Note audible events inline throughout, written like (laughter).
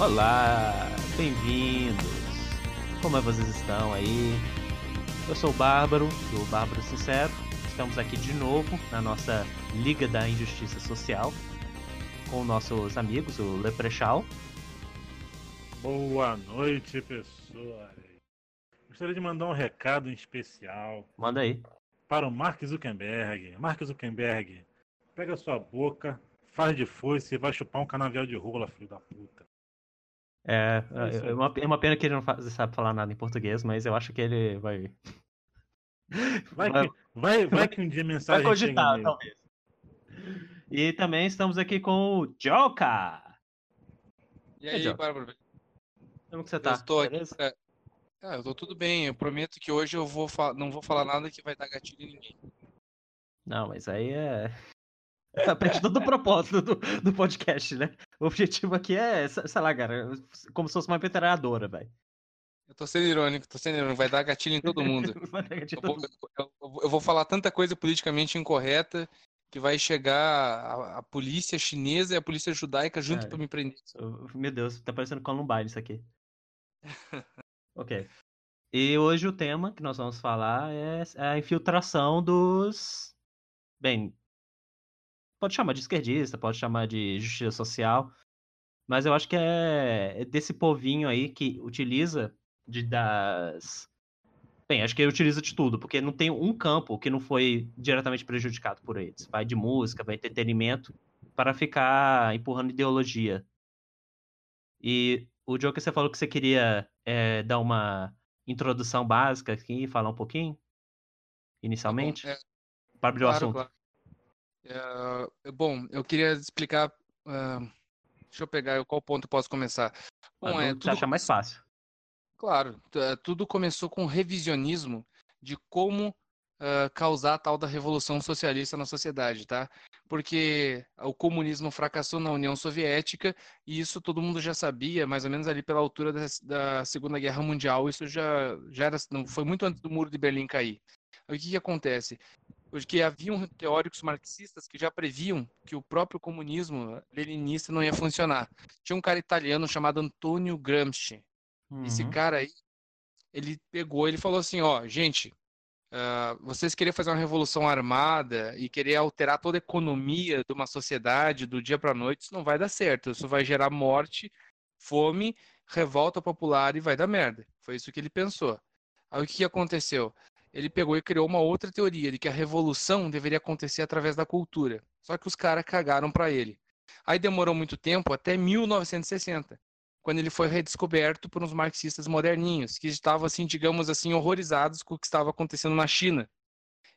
Olá, bem-vindos. Como é que vocês estão aí? Eu sou o Bárbaro, do Bárbaro Sincero. Estamos aqui de novo na nossa Liga da Injustiça Social com nossos amigos, o Leprechal. Boa noite, pessoas. Gostaria de mandar um recado em especial. Manda aí. Para o Mark Zuckerberg. Mark Zuckerberg, pega sua boca, faz de foice e vai chupar um canavial de rola, filho da puta. É, é, é, uma, é uma pena que ele não faz, sabe falar nada em português, mas eu acho que ele vai. (laughs) Vai, vai, que, vai, vai que um dia a mensagem. Vai cogitar, talvez. E também estamos aqui com o Joka. E aí, Bárbara? Como que você tá? Eu estou aqui ah, eu tô tudo bem. Eu prometo que hoje eu vou não vou falar nada que vai dar gatilho em ninguém. Não, mas aí é. Tá perto do propósito do, do podcast, né? O objetivo aqui é, sei lá, cara, como se fosse uma metralhadora, velho. Eu tô sendo irônico, tô sendo irônico, vai dar gatilho em todo mundo. (laughs) eu, vou, eu, eu, vou, falar tanta coisa politicamente incorreta que vai chegar a, a polícia chinesa e a polícia judaica junto é, para me prender. Meu Deus, tá parecendo Columbine isso aqui. (laughs) ok. E hoje o tema que nós vamos falar é a infiltração dos. Bem, pode chamar de esquerdista, pode chamar de justiça social, mas eu acho que é, é desse povinho aí que utiliza de das Bem, acho que ele utiliza de tudo, porque não tem um campo que não foi diretamente prejudicado por eles. Vai de música, vai entretenimento, para ficar empurrando ideologia. E o Joker, você falou que você queria é, dar uma introdução básica aqui, falar um pouquinho, inicialmente, tá bom, é, para abrir claro, o assunto. Claro. É, bom, eu queria explicar. Uh, deixa eu pegar qual ponto eu posso começar. Bom, é, tudo... acha mais fácil. Claro, é, tudo começou com revisionismo de como uh, causar a tal da revolução socialista na sociedade, tá? Porque o comunismo fracassou na União Soviética e isso todo mundo já sabia, mais ou menos ali pela altura da, da Segunda Guerra Mundial. Isso já, já era, não foi muito antes do Muro de Berlim cair. O que, que acontece? Porque haviam teóricos marxistas que já previam que o próprio comunismo leninista não ia funcionar. Tinha um cara italiano chamado Antonio Gramsci. Uhum. Esse cara aí, ele pegou, ele falou assim, ó, gente, uh, vocês querem fazer uma revolução armada e querer alterar toda a economia de uma sociedade do dia para noite, isso não vai dar certo. Isso vai gerar morte, fome, revolta popular e vai dar merda. Foi isso que ele pensou. Aí o que aconteceu? Ele pegou e criou uma outra teoria de que a revolução deveria acontecer através da cultura. Só que os caras cagaram para ele. Aí demorou muito tempo, até 1960, quando ele foi redescoberto por uns marxistas moderninhos, que estavam assim, digamos assim, horrorizados com o que estava acontecendo na China.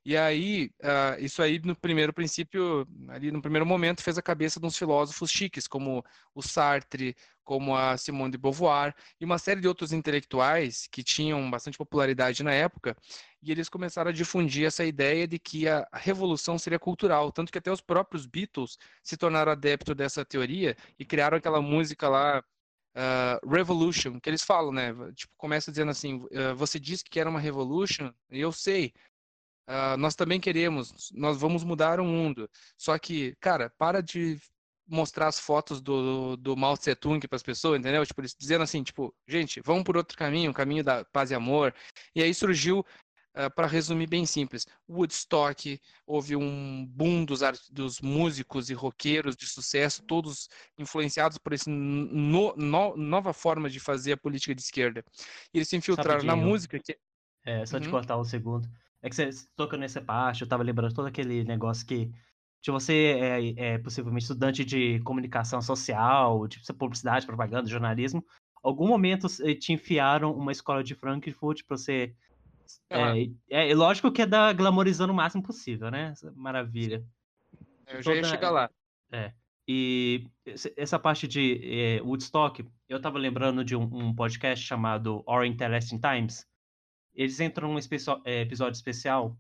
E aí, uh, isso aí, no primeiro princípio, ali no primeiro momento, fez a cabeça de uns filósofos chiques, como o Sartre, como a Simone de Beauvoir, e uma série de outros intelectuais que tinham bastante popularidade na época, e eles começaram a difundir essa ideia de que a revolução seria cultural, tanto que até os próprios Beatles se tornaram adeptos dessa teoria e criaram aquela música lá, Uh, revolution, que eles falam, né? Tipo, começa dizendo assim: uh, você disse que era uma revolution, e eu sei, Uh, nós também queremos, nós vamos mudar o mundo. Só que, cara, para de mostrar as fotos do, do Mao Tse Tung para as pessoas, entendeu? Tipo, eles dizendo assim, tipo, gente, vamos por outro caminho, o caminho da paz e amor. E aí surgiu, uh, para resumir bem simples, Woodstock, houve um boom dos, dos músicos e roqueiros de sucesso, todos influenciados por essa no, no, nova forma de fazer a política de esquerda. E eles se infiltraram na música. Que... É, só uhum. te cortar um segundo. É que você tocou nessa parte, eu tava lembrando todo aquele negócio que se você é, é, possivelmente estudante de comunicação social, de publicidade, propaganda, jornalismo, algum momento te enfiaram uma escola de Frankfurt para você. É, é, é, lógico que é da glamorizando o máximo possível, né? Maravilha. Eu já ia chegar lá. É. E essa parte de é, Woodstock, eu tava lembrando de um, um podcast chamado Our Interesting Times, eles entram num é, episódio especial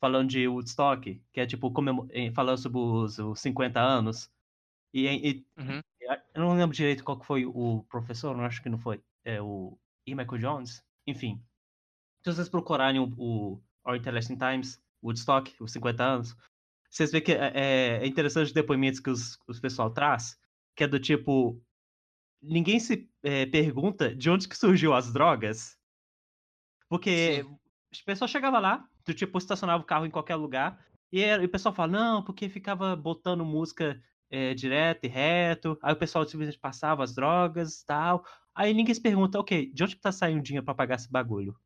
falando de Woodstock, que é tipo eh, falando sobre os, os 50 anos. E, e uhum. eu não lembro direito qual que foi o professor, não acho que não foi. É o E. Michael Jones. Enfim. Se vocês procurarem o, o Our Interesting Times, Woodstock, os 50 anos, vocês veem que é, é, é interessante os depoimentos que os, os pessoal traz, que é do tipo. ninguém se é, pergunta de onde que surgiu as drogas. Porque Sim. as pessoas chegavam lá, tu tipo estacionava o carro em qualquer lugar, e, era- e o pessoal fala, não, porque ficava botando música é, direto e reto, aí o pessoal simplesmente passava as drogas e tal. Aí ninguém se pergunta, ok, de onde que tá saindo dinheiro pra pagar esse bagulho?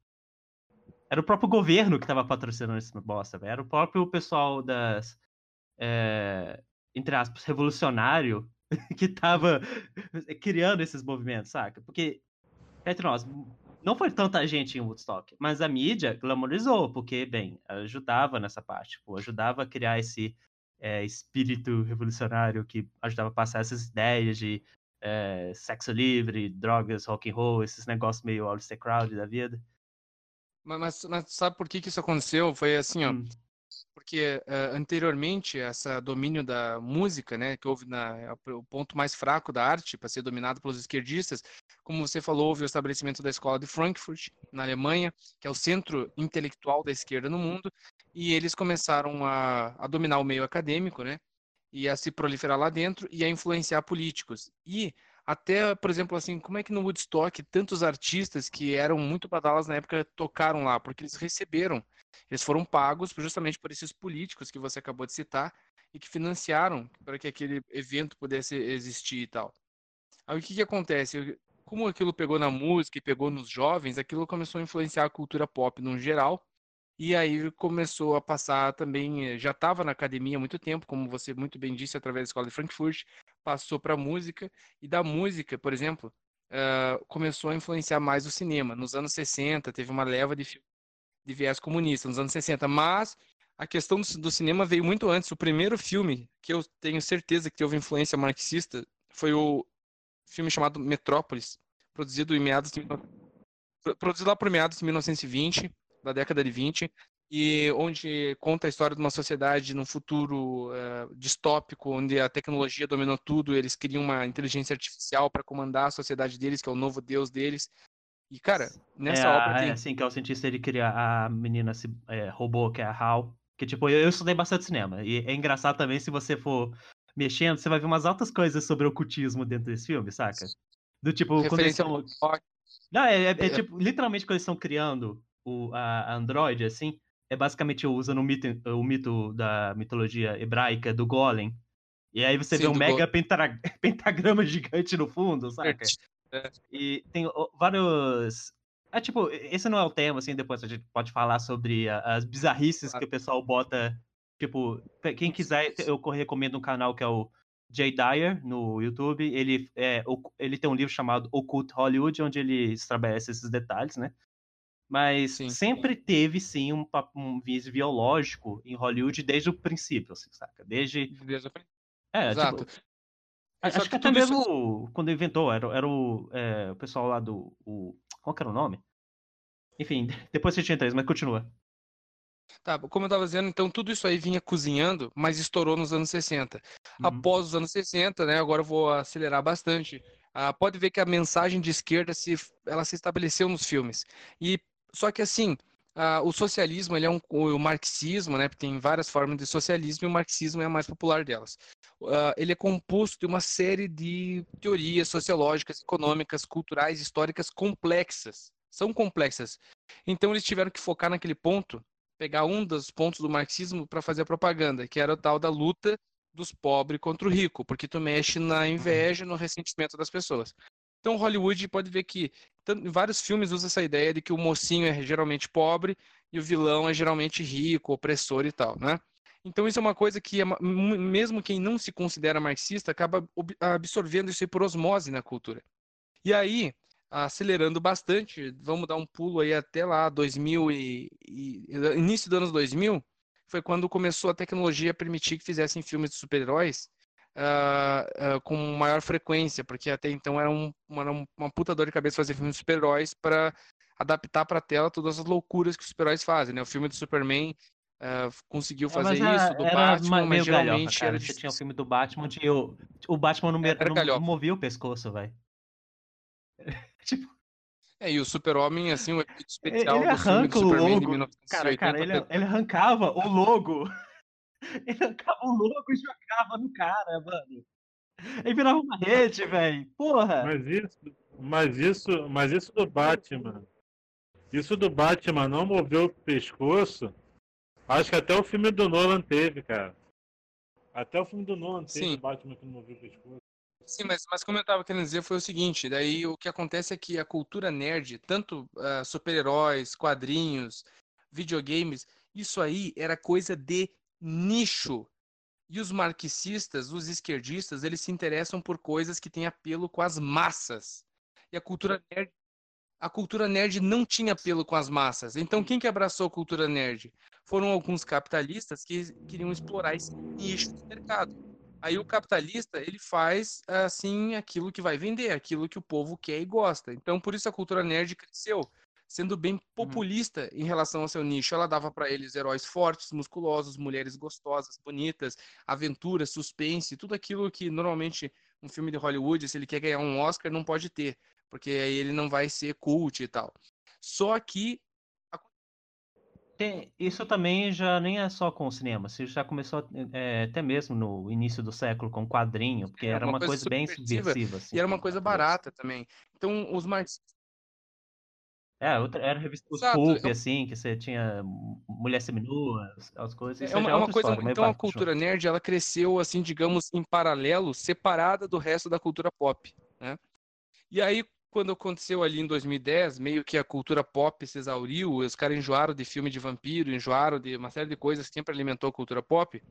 Era o próprio governo que tava patrocinando esse bosta, velho. Era o próprio pessoal das. é, entre aspas, revolucionário (laughs) que tava criando esses movimentos, saca? Porque, entre nós, não foi tanta gente em Woodstock, mas a mídia glamorizou, porque, bem, ajudava nessa parte, tipo, ajudava a criar esse é, espírito revolucionário que ajudava a passar essas ideias de é, sexo livre, drogas, rock and roll, esses negócios meio All Crowd da vida. Mas, mas, sabe por que, que isso aconteceu? Foi assim, ó. Hum. Porque eh, anteriormente, esse domínio da música, né, que houve na, é o ponto mais fraco da arte para ser dominado pelos esquerdistas, como você falou, houve o estabelecimento da escola de Frankfurt, na Alemanha, que é o centro intelectual da esquerda no mundo, e eles começaram a, a dominar o meio acadêmico, né, e a se proliferar lá dentro e a influenciar políticos. E até, por exemplo, assim, como é que no Woodstock tantos artistas que eram muito badalas na época tocaram lá? Porque eles receberam, eles foram pagos justamente por esses políticos que você acabou de citar e que financiaram para que aquele evento pudesse existir e tal. Aí o que que acontece? Como aquilo pegou na música e pegou nos jovens, aquilo começou a influenciar a cultura pop no geral. E aí começou a passar também, eh, já estava na academia há muito tempo, como você muito bem disse, através da escola de Frankfurt, passou para a música, e da música, por exemplo, eh, começou a influenciar mais o cinema. Nos anos 60, teve uma leva de, fi- de viés comunista, nos anos 60, mas a questão do, cinema veio muito antes. O primeiro filme que eu tenho certeza que teve influência marxista foi o filme chamado Metrópolis, produzido em meados de, pro- produzido lá por meados de 1920, da década de 20, e onde conta a história de uma sociedade num futuro eh, distópico, onde a tecnologia dominou tudo, eles criam uma inteligência artificial para comandar a sociedade deles, que é o novo deus deles. E, cara, nessa é, obra a- tem... é assim que é o cientista ele cria a menina se, é, robô, que é a Hal. Que tipo, eu, eu estudei bastante cinema. E é engraçado também se você for mexendo, você vai ver umas altas coisas sobre ocultismo dentro desse filme, saca? Do tipo, quando eles referência estão. Não, é, é- é É. tipo, literalmente quando eles estão criando o, a, a Android, assim, é basicamente usando o mito, o mito da mitologia hebraica do Golem. E aí você Sim, vê um mega (laughs) pentagrama gigante no fundo, saca? É. E tem vários. É tipo, esse não é o tema, assim, depois a gente pode falar sobre as bizarrices Claro. que o pessoal bota. Tipo, quem quiser, eu recomendo um canal que é o Jay Dyer no YouTube. Ele, é, ele tem um livro chamado Occult Hollywood, onde ele estabelece esses detalhes, né? Mas Sim. sempre teve, sim, um, um viés biológico em Hollywood desde o princípio, assim, saca? Desde. Desde a frente. É, Exato. tipo, Acho que que até tudo isso- mesmo quando inventou, era, era o, é, o pessoal lá do. O, qual que era o nome? Enfim, (laughs) depois você tinha três, mas continua. Tá, como eu estava dizendo, então tudo isso aí vinha cozinhando, mas estourou nos anos 60. Uhum. Após os anos 60, né, agora eu vou acelerar bastante, ah, pode ver que a mensagem de esquerda se, ela se estabeleceu nos filmes. E só que assim, ah, o socialismo, ele é um, o marxismo, né, tem várias formas de socialismo e o marxismo é a mais popular delas. Ah, ele é composto de uma série de teorias sociológicas, econômicas, culturais, históricas complexas. São complexas. Então eles tiveram que focar naquele ponto pegar um dos pontos do marxismo para fazer a propaganda, que era o tal da luta dos pobres contra o rico, porque tu mexe na inveja, no ressentimento das pessoas. Então Hollywood pode ver que vários filmes usa essa ideia de que o mocinho é geralmente pobre e o vilão é geralmente rico, opressor e tal, né? Então isso é uma coisa que é mesmo quem não se considera marxista acaba absorvendo isso por osmose na cultura. E aí, acelerando bastante, vamos dar um pulo aí até lá 2000 e, e início dos anos 2000, foi quando começou a tecnologia a permitir que fizessem filmes de super-heróis ah, ah, com maior frequência, porque até então era, um, uma, um- uma puta dor de cabeça fazer filmes de super-heróis para adaptar para tela todas as loucuras que os super-heróis fazem, né? O filme do Superman ah, conseguiu É, fazer era- isso, do Batman, ma- mas galhofa, geralmente cara. era Você tinha o filme do Batman onde o, o Batman não, me- Era não- galhofa. não movia o pescoço, velho. (laughs) tipo, É, e o Super-Homem, assim, o efeito ele especial do filme do Superman de logo. 1980 Cara, cara, ele, ele arrancava o logo. (laughs) Ele arrancava o logo e jogava no cara, mano. Aí virava uma rede, velho. Porra! Mas isso, mas isso, mas isso do Batman. Isso do Batman não moveu o pescoço. Acho que até o filme do Nolan teve, cara. Até o filme do Nolan teve Sim. o Batman que não moveu o pescoço. Sim, mas, mas como eu tava querendo dizer foi o seguinte, daí o que acontece é que a cultura nerd, tanto ah, super-heróis, quadrinhos, videogames, isso aí era coisa de nicho. E os marxistas, os esquerdistas, eles se interessam por coisas que têm apelo com as massas. E a cultura nerd, a cultura nerd não tinha apelo com as massas. Então quem que abraçou a cultura nerd? Foram alguns capitalistas que queriam explorar esse nicho do mercado. Aí o capitalista, ele faz assim aquilo que vai vender, aquilo que o povo quer e gosta. Então por isso a cultura nerd cresceu, sendo bem populista em relação ao seu nicho. Ela dava para eles heróis fortes, musculosos, mulheres gostosas, bonitas, aventura, suspense, tudo aquilo que normalmente um filme de Hollywood, se ele quer ganhar um Oscar, não pode ter, porque aí ele não vai ser cult e tal. Só que Tem- isso também já nem é só com o cinema. Isso já começou é, até mesmo no início do século com quadrinho, porque É, era uma uma coisa coisa bem subversiva, assim, e era uma coisa barata também. Então os marxistas É, outra, era revista os Exato, Pulp, eu- assim, que você tinha mulher seminua, as, as coisas. É uma, já é uma outra coisa, história, então a cultura nerd ela cresceu assim, digamos, em paralelo, separada do resto da cultura pop, né? E aí quando aconteceu ali em 2010, meio que a cultura pop se exauriu, os caras enjoaram de filme de vampiro, enjoaram de uma série de coisas que sempre alimentou a cultura pop.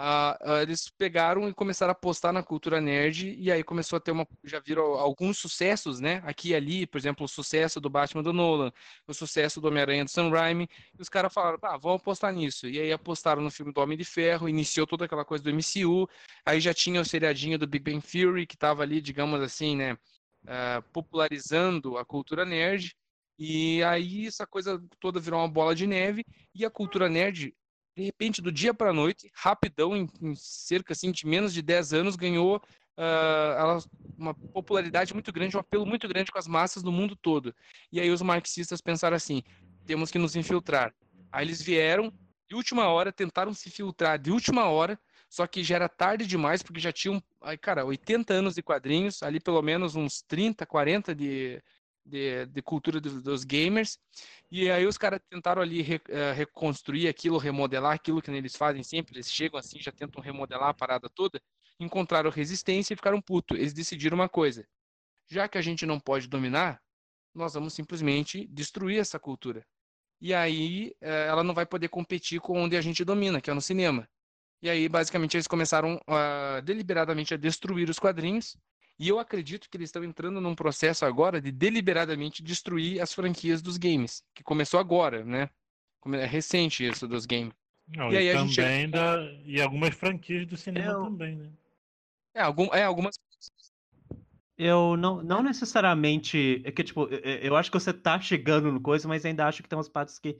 Ah, ah, eles pegaram e começaram a apostar na cultura nerd e aí começou a ter uma já viram alguns sucessos, né? Aqui e ali, por exemplo, o sucesso do Batman do Nolan, o sucesso do Homem-Aranha do Sam Raimi, e os caras falaram, ah, vamos apostar nisso. E aí apostaram no filme do Homem de Ferro, iniciou toda aquela coisa do MCU, aí já tinha o seriadinho do Big Bang Theory, que estava ali, digamos assim, né, ah, popularizando a cultura nerd, e aí essa coisa toda virou uma bola de neve, e a cultura nerd, de repente, do dia para a noite, rapidão, em, em cerca assim, de menos de 10 anos, ganhou ah, ela- uma popularidade muito grande, um apelo muito grande com as massas do mundo todo. E aí os marxistas pensaram assim, temos que nos infiltrar. Aí eles vieram, de última hora, tentaram se filtrar de última hora, só que já era tarde demais, porque já tinham, aí, cara, 80 anos de quadrinhos, ali pelo menos uns 30, 40 de, de, de cultura do- dos gamers. E aí os caras tentaram ali re- eh, reconstruir aquilo, remodelar aquilo que eles fazem sempre, eles chegam assim, já tentam remodelar a parada toda, encontraram resistência e ficaram putos. Eles decidiram uma coisa, já que a gente não pode dominar, nós vamos simplesmente destruir essa cultura. E aí eh, ela não vai poder competir com onde a gente domina, que é no cinema. E aí, basicamente, eles começaram ah, deliberadamente a destruir os quadrinhos. E eu acredito que eles estão entrando num processo agora de deliberadamente destruir as franquias dos games, que começou agora, né? É recente isso dos games. Não, E e, aí a gente- da, e algumas franquias do cinema Eu- também, né? É, algum, é algumas. Eu não, não necessariamente. É que, tipo, eu, eu acho que você tá chegando no coisa, mas ainda acho que tem umas partes que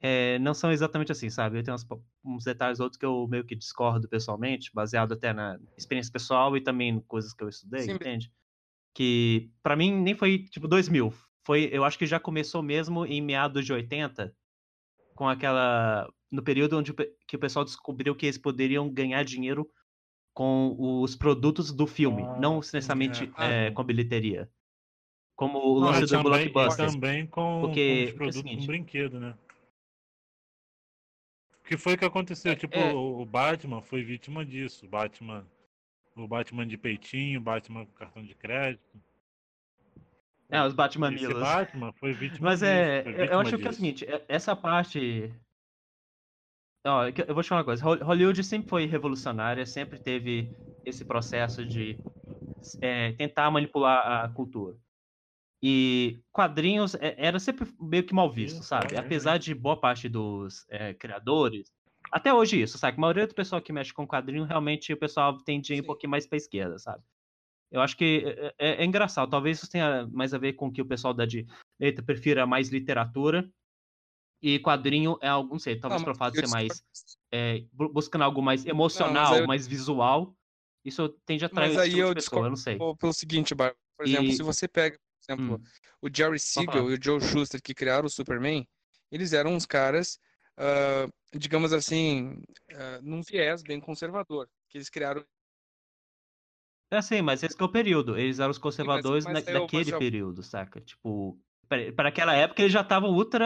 é, não são exatamente assim, sabe? Tem uns, po- uns detalhes outros que eu meio que discordo pessoalmente, baseado até na experiência pessoal e também em coisas que eu estudei, Sim. entende? Que pra mim nem foi tipo 2000. Foi, eu acho que já começou mesmo em meados de 80, com aquela. No período onde que o pessoal descobriu que eles poderiam ganhar dinheiro com os produtos do filme, Ah, não necessariamente é. é, com bilheteria. Como o lance do também, Blockbuster. também com, Porque- com os porque é o produtos seguinte- com brinquedo, né? O que foi que aconteceu? É, tipo, é. o Batman foi vítima disso. O Batman, o Batman de peitinho, o Batman com cartão de crédito. É, os Batman Esse Milos. Batman foi vítima Mas disso. é, foi eu- eu vítima acho que é o disso. seguinte, é- essa parte. Ó, eu vou te falar uma coisa. Hol- Hollywood sempre foi revolucionária, sempre teve esse processo de é, tentar manipular a cultura. E quadrinhos é- era sempre meio que mal visto, sabe? é, Apesar de boa parte dos é, criadores. Até hoje isso, sabe? A maioria do pessoal que mexe com quadrinho, realmente o pessoal tende a ir um pouquinho mais pra esquerda, sabe? Eu acho que é, é- é engraçado. Talvez isso tenha mais a ver com que o pessoal da direita prefira mais literatura. E quadrinho é algum sei, talvez Não, fato ser mais é, bu- buscando algo mais emocional, aí eu- mais visual. Isso tende a atrair Mas aí tipo eu pessoa, eu não sei. Pelo seguinte, Bárbara, por exemplo, E- se você pega, por exemplo, Hum. o Jerry Siegel e o Joe Shuster que criaram o Superman, eles eram uns caras, ah, digamos assim, ah, num viés bem conservador, que eles criaram É assim, mas esse que é o período. Eles eram os conservadores mas na- aí eu vou daquele já- período, saca? Tipo, para aquela época eles já estavam ultra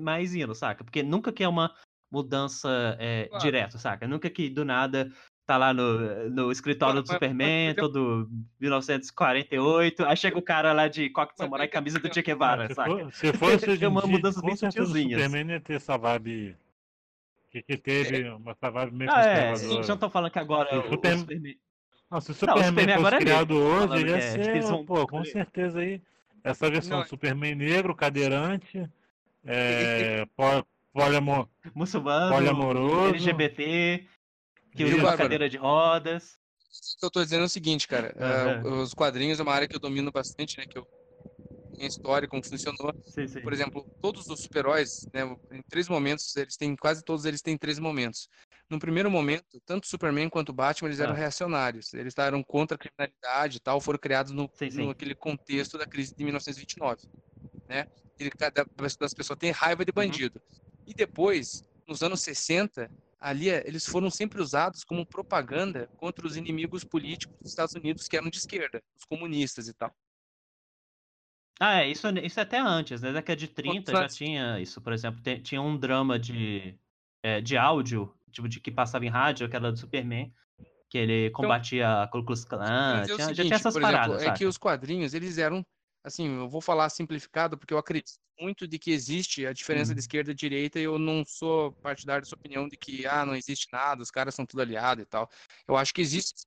mais indo, saca? Porque nunca que é uma mudança é, Claro. direta, saca? Nunca que do nada tá lá no, no escritório do Superman, todo 1948, aí chega o cara lá de coque de samurai e camisa do Che Ah, Guevara, se, saca? se fosse (laughs) hoje É uma mudança bem o sutilzinha, assim. Superman ia ter essa vibe que, que teve uma essa vibe meio Ah, é, sim, já estão falando que agora O o, o Superman- Superman... Não, se o Não, o Superman Superman fosse agora é criado negro, hoje, falando ia que é, ser, eles vão pô, com certeza aí, essa versão Não, Superman negro, cadeirante, (laughs) é, po- poliamo- muçulmano, poliamoroso. LGBT, que usa Bárbaro? cadeira de rodas. O que eu tô dizendo é o seguinte, cara. ah, Aham. os quadrinhos é uma área que eu domino bastante, né? Que eu minha história, como funcionou. Sim, sim. Por exemplo, todos os super-heróis, né, em três momentos, eles têm, quase todos eles têm três momentos. No primeiro momento, tanto o Superman quanto o Batman, eles eram Ah. reacionários. Eles eram contra a criminalidade e tal, foram criados no, Sim, no aquele contexto da crise de 1929, né? Ele, cada das pessoas tem raiva de Uhum. bandido. E depois, nos anos 60, ali eh, eles foram sempre usados como propaganda contra os inimigos políticos dos Estados Unidos que eram de esquerda, os comunistas e tal. Ah, é, isso, isso até antes, né? Na década de 30 já tinha isso, por exemplo, tem- tinha um drama de, é, de áudio, tipo, de que passava em rádio, que era do Superman, que ele combatia a Ku Klux Klan, é tinha- já seguinte, tinha essas por exemplo, paradas, é que os quadrinhos, eles eram, assim, eu vou falar simplificado, porque eu acredito muito de que existe a diferença Uhum. de esquerda e direita, e eu não sou partidário dessa opinião de que, ah, não existe nada, os caras são tudo aliado e tal. Eu acho que existe.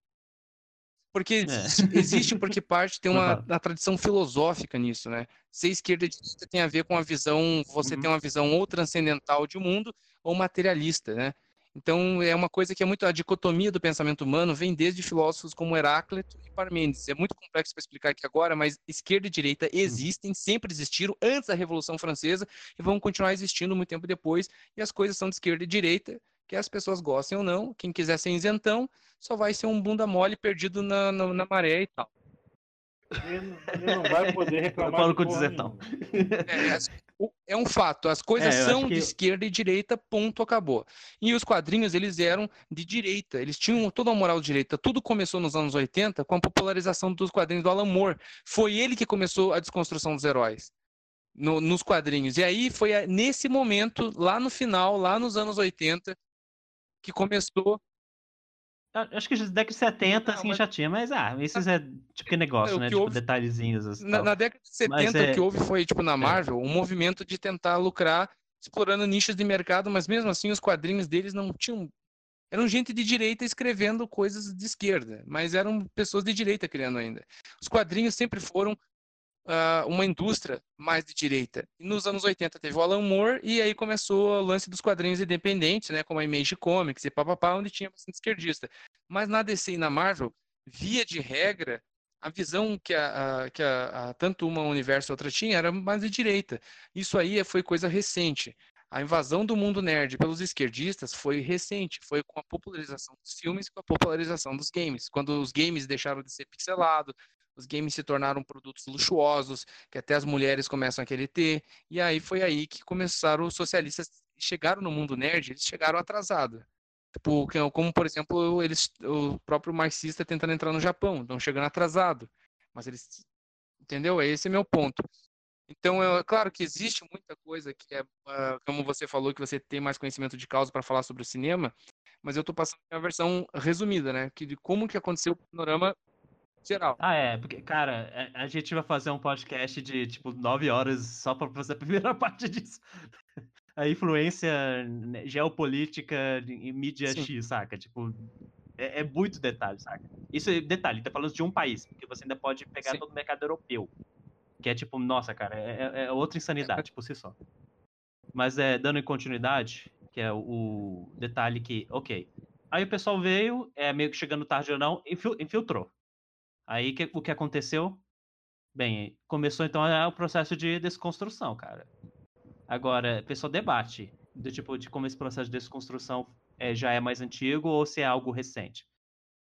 Porque É. existe, existe porque parte tem uma, uma tradição filosófica nisso, né? Ser esquerda e direita tem a ver com a visão, você Uhum. tem uma visão ou transcendental de mundo ou materialista, né? Então, é uma coisa que é muito. A dicotomia do pensamento humano vem desde filósofos como Heráclito e Parmênides. É muito complexo para explicar aqui agora, mas esquerda e direita existem, sempre existiram, antes da Revolução Francesa, e vão continuar existindo muito tempo depois. E as coisas são de esquerda e direita, que as pessoas gostem ou não. Quem quiser ser isentão, só vai ser um bunda mole perdido na, na, na maré e tal. Ele, ele não vai poder (laughs) reclamar Paulo de com dizentão. nenhuma. É, as- o- é um fato, as coisas É, eu são de que- esquerda e direita, ponto, acabou. E os quadrinhos, eles eram de direita, eles tinham toda a moral de direita. Tudo começou nos anos 80 com a popularização dos quadrinhos do Alan Moore. Foi ele que começou a desconstrução dos heróis no- nos quadrinhos. E aí foi nesse momento, lá no final, lá nos anos 80, que começou. Acho que na década de 70, Não, assim, mas- já tinha, mas ah, esses é tipo que negócio, o né? que Tipo, houve- detalhezinhos assim. Na, na década de 70, Mas o é- que houve foi, tipo, na Marvel, um movimento de tentar lucrar explorando nichos de mercado, mas mesmo assim os quadrinhos deles não tinham. Eram gente de direita escrevendo coisas de esquerda, mas eram pessoas de direita criando ainda. Os quadrinhos sempre foram ah, uma indústria mais de direita. Nos anos 80 teve o Alan Moore, e aí começou o lance dos quadrinhos independentes, né, como a Image Comics e papapá, onde tinha bastante esquerdista. Mas na DC e na Marvel, via de regra, a visão que, a, a- que a, a- tanto uma universo outra tinha era mais de direita. Isso aí foi coisa recente. A invasão do mundo nerd pelos esquerdistas foi recente, foi com a popularização dos filmes com a popularização dos games. Quando os games deixaram de ser pixelados, os games se tornaram produtos luxuosos, que até as mulheres começam a querer ter, e aí foi aí que começaram os socialistas, chegaram no mundo nerd, eles chegaram atrasados. Tipo, como, por exemplo, eles, o próprio marxista tentando entrar no Japão, estão chegando atrasado. Mas eles. Entendeu? Esse é meu ponto. Então, é claro que existe muita coisa que é, ah, como você falou, que você tem mais conhecimento de causa para falar sobre o cinema, mas eu estou passando uma versão resumida, né? Que de como que aconteceu o panorama geral. Ah, é, porque, cara, a, a gente vai fazer um podcast de, tipo, nove horas só pra fazer a (laughs) primeira parte disso. A influência né, geopolítica em mídia Sim. X, saca? Tipo, é, é muito detalhe, saca? Isso é detalhe, tá falando de um país, porque você ainda pode pegar Sim. todo o mercado europeu. Que é tipo, nossa, cara, é, é- é outra insanidade por si só. Mas é, dando em continuidade, que é o, o detalhe que, ok. Aí o pessoal veio, é meio que chegando tarde ou não, infil- infiltrou. Aí que- o que aconteceu? Bem, começou então o processo de desconstrução, cara. Agora, o pessoal debate do tipo de como esse processo de desconstrução é, já é mais antigo ou se é algo recente.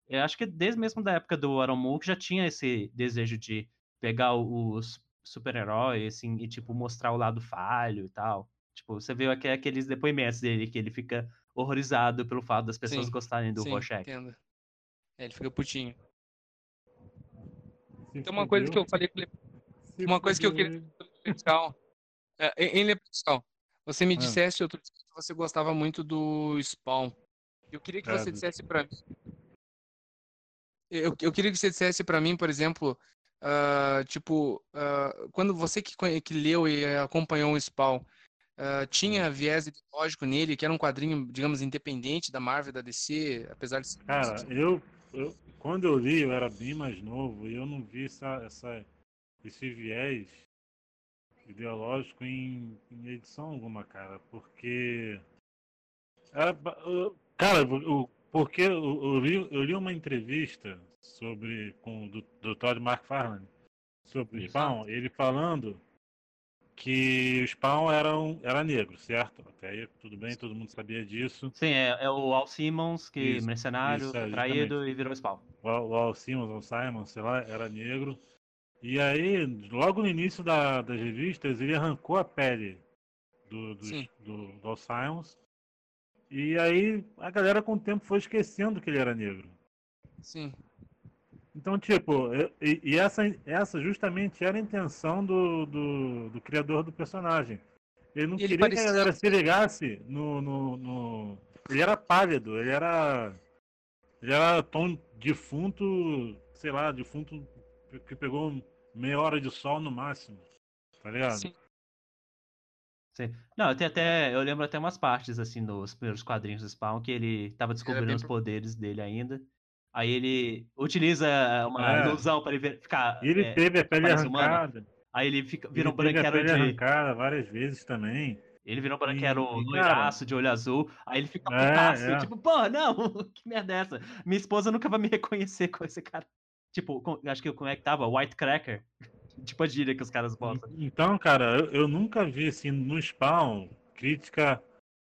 Eu acho que desde mesmo da época do Aaron Moore já tinha esse desejo de pegar os super-heróis assim, e tipo mostrar o lado falho e tal. Tipo, você viu aqui aqueles depoimentos dele que ele fica horrorizado pelo fato das pessoas Sim, gostarem do Sim, Rorschach. entendo. É, ele fica putinho. Se Tem uma coisa que eu falei se uma coisa que eu. Leprechal. É, em Leprechal, você me Ah. dissesse outro dia que você gostava muito do Spawn. Eu queria que É, você dissesse pra mim. Eu, eu queria que você dissesse pra mim, por exemplo, ah, tipo, ah, quando você que, que leu e acompanhou o Spawn, ah, tinha viés ideológico nele, que era um quadrinho, digamos, independente da Marvel, da DC, apesar de ser. Cara, eu, eu- quando eu li, eu era bem mais novo e eu não vi essa, essa, esse viés ideológico em, em edição alguma, cara, porque. Era, eu- cara, o- porque eu, li, eu li uma entrevista sobre com o do, do Todd McFarlane sobre o Isso. Spawn, ele falando que o Spawn era, um, era negro, certo? Até aí tudo bem, todo mundo sabia disso. Sim, é, é o Al Simmons, que Isso, mercenário, isso, é, traído e virou spawn. o Al o Al Simmons, o Simon, sei lá, era negro. E aí, logo no início da- das revistas, ele arrancou a pele do, dos- do, do Al Simons. E aí a galera com o tempo foi esquecendo que ele era negro. Sim. Então, tipo, eu- e, e essa, essa justamente era a intenção do, do, do criador do personagem. Ele não ele queria que parecia- a galera se ligasse no, no, no- Ele era pálido, ele era. Ele era tom defunto, sei lá, defunto que pegou meia hora de sol no máximo. Tá ligado? Sim. Sim. Não, eu tenho até. Eu lembro até umas partes, assim, nos primeiros quadrinhos do Spawn, que ele tava descobrindo bem os poderes dele ainda. Aí ele utiliza uma É. ilusão para ele ficar. E ele é, teve a pele arrancada. Aí ele fica, vira um ele teve a branquero pele de. arrancada várias vezes também. Ele vira um branquero E- e, loiraço de olho azul. Aí ele fica É, putaço, é. tipo, pô, não, (laughs) que merda é essa? Minha esposa nunca vai me reconhecer com esse cara. Tipo, com- acho que como é que tava? White Cracker. (laughs) tipo a gíria que os caras botam. Então, cara, eu, eu nunca vi assim no Spawn crítica,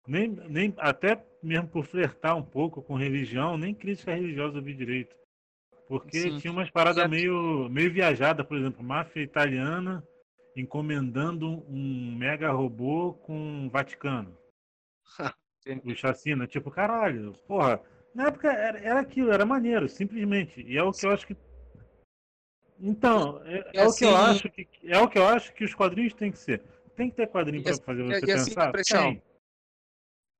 nem, nem até mesmo por flertar um pouco com religião, nem crítica religiosa eu vi direito. Porque Sim. tinha umas paradas meio, meio viajadas, por exemplo, máfia italiana encomendando um mega robô com o Vaticano. (laughs) o chacina, tipo, caralho, porra. Na época era, era aquilo, era maneiro, simplesmente. E é o que eu acho que. Então, é, E é o que eu assim- acho que é o que eu acho que os quadrinhos têm que ser. Tem que ter quadrinho pra assim- fazer você e assim, pensar? Tem.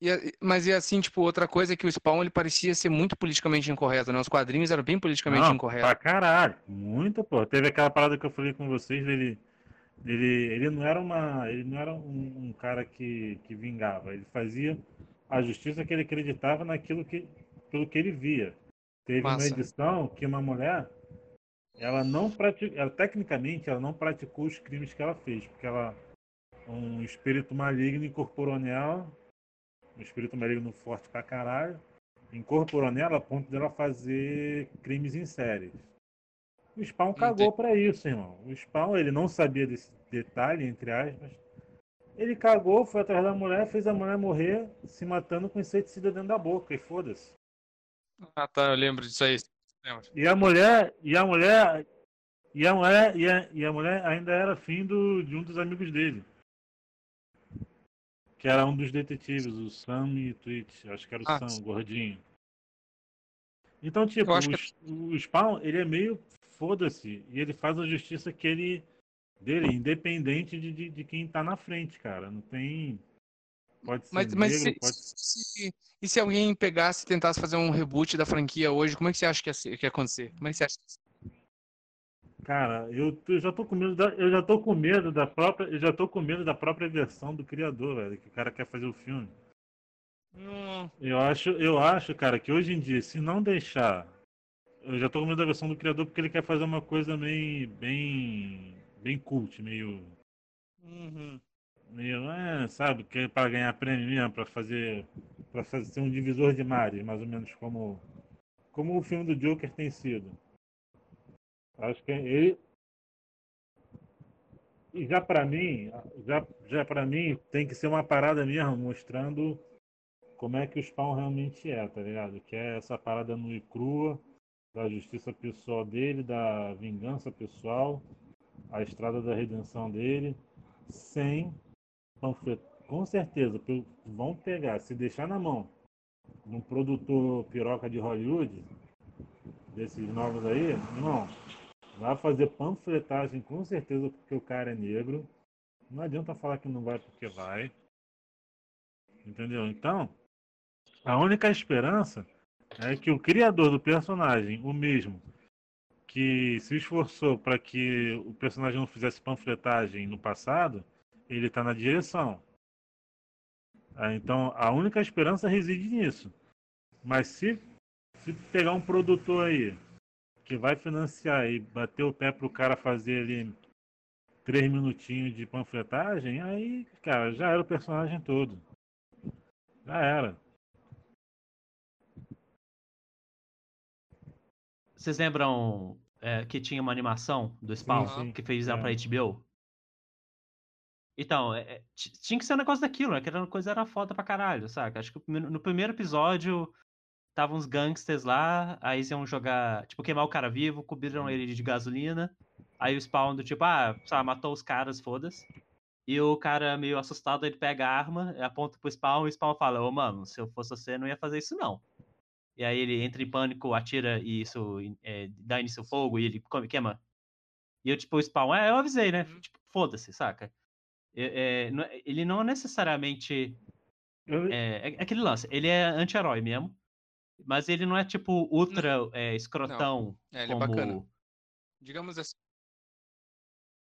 E a- mas e assim, tipo, outra coisa é que o Spawn ele parecia ser muito politicamente incorreto, né? Os quadrinhos eram bem politicamente Não, incorretos. pra caralho. Muito, pô. Teve aquela parada que eu falei com vocês dele. Ele, ele não era uma. Ele não era um, um cara que, que vingava. Ele fazia a justiça que ele acreditava naquilo que. pelo que ele via. Teve uma Massa. edição que uma mulher. Ela não praticou. Ela, tecnicamente, ela não praticou os crimes que ela fez. Porque ela. Um espírito maligno incorporou nela. Um espírito maligno forte pra caralho incorporou nela a ponto dela fazer crimes em séries. O Spawn cagou pra isso, irmão. O Spawn, ele não sabia desse detalhe, entre aspas. Ele cagou, foi atrás da mulher, fez a mulher morrer se matando com inseticida dentro da boca, e foda-se. Ah, tá, eu lembro disso aí. Lembro. E a mulher, e a mulher, e a mulher, e a, e a mulher ainda era fim do, de um dos amigos dele. Que era um dos detetives, o Sam e Twitch. Acho que era o Ah, Sam, sim. o gordinho. Então, tipo, o, que- S- o Spawn, ele é meio foda-se. E ele faz a justiça que ele. dele, independente de, de, de quem tá na frente, cara. Não tem. Pode ser Mas, mas negro, se, pode se- e se alguém pegasse e tentasse fazer um reboot da franquia hoje, como é que você acha que ia, ser- que ia acontecer? Como é que você acha? Cara, eu, eu já tô com medo da, eu já tô com medo da própria, eu já tô com medo da própria versão do criador, velho, que o cara quer fazer o filme. Hum, Eu acho, eu acho, cara, que hoje em dia, se não deixar, eu já tô com medo da versão do criador porque ele quer fazer uma coisa meio bem bem cult, meio uhum. meio, é, sabe, que é para ganhar prêmio mesmo, para fazer para fazer ser um divisor de mares, mais ou menos como como o filme do Joker tem sido. Acho que ele e já para mim, já já para mim tem que ser uma parada mesmo mostrando como é que o Spawn realmente é, tá ligado? Que é essa parada nua e crua da justiça pessoal dele, da vingança pessoal, a estrada da redenção dele, sem panfleto. Com certeza, vão pegar, se deixar na mão de um produtor piroca de Hollywood, desses novos aí, irmão, Vai fazer panfletagem com certeza porque o cara é negro. Não adianta falar que não vai porque vai. Entendeu? Então, a única esperança é que o criador do personagem, o mesmo, que se esforçou para que o personagem não fizesse panfletagem no passado, ele está na direção. Ah, então, a única esperança reside nisso. Mas se, se pegar um produtor aí que vai financiar e bater o pé pro cara fazer ali três minutinhos de panfletagem, aí, cara, já era o personagem todo. Já era. Vocês lembram é, que tinha uma animação do Spawn Sim, sim. que fez ela É. pra HBO? Então, é, é, tinha que ser um negócio daquilo, né? Que era uma coisa era foda pra caralho, saca? Acho que no primeiro episódio estavam uns gangsters lá, aí eles iam jogar, tipo, queimar o cara vivo, cobriram ele de gasolina. Aí o Spawn do tipo, ah, sei lá, matou os caras, foda-se. E o cara meio assustado, ele pega a arma, aponta pro Spawn e o Spawn fala, ô mano, se eu fosse você, não ia fazer isso não. E aí ele entra em pânico, atira e isso é, dá início ao fogo e ele come- queima. E eu, tipo, o Spawn, é, eu avisei, né? Uhum. Tipo, foda-se, saca? É, é, ele não necessariamente. Eu, É, é aquele lance, ele é anti-herói mesmo. Mas ele não é, tipo, ultra é, escrotão. É, ele é como... bacana. Digamos assim.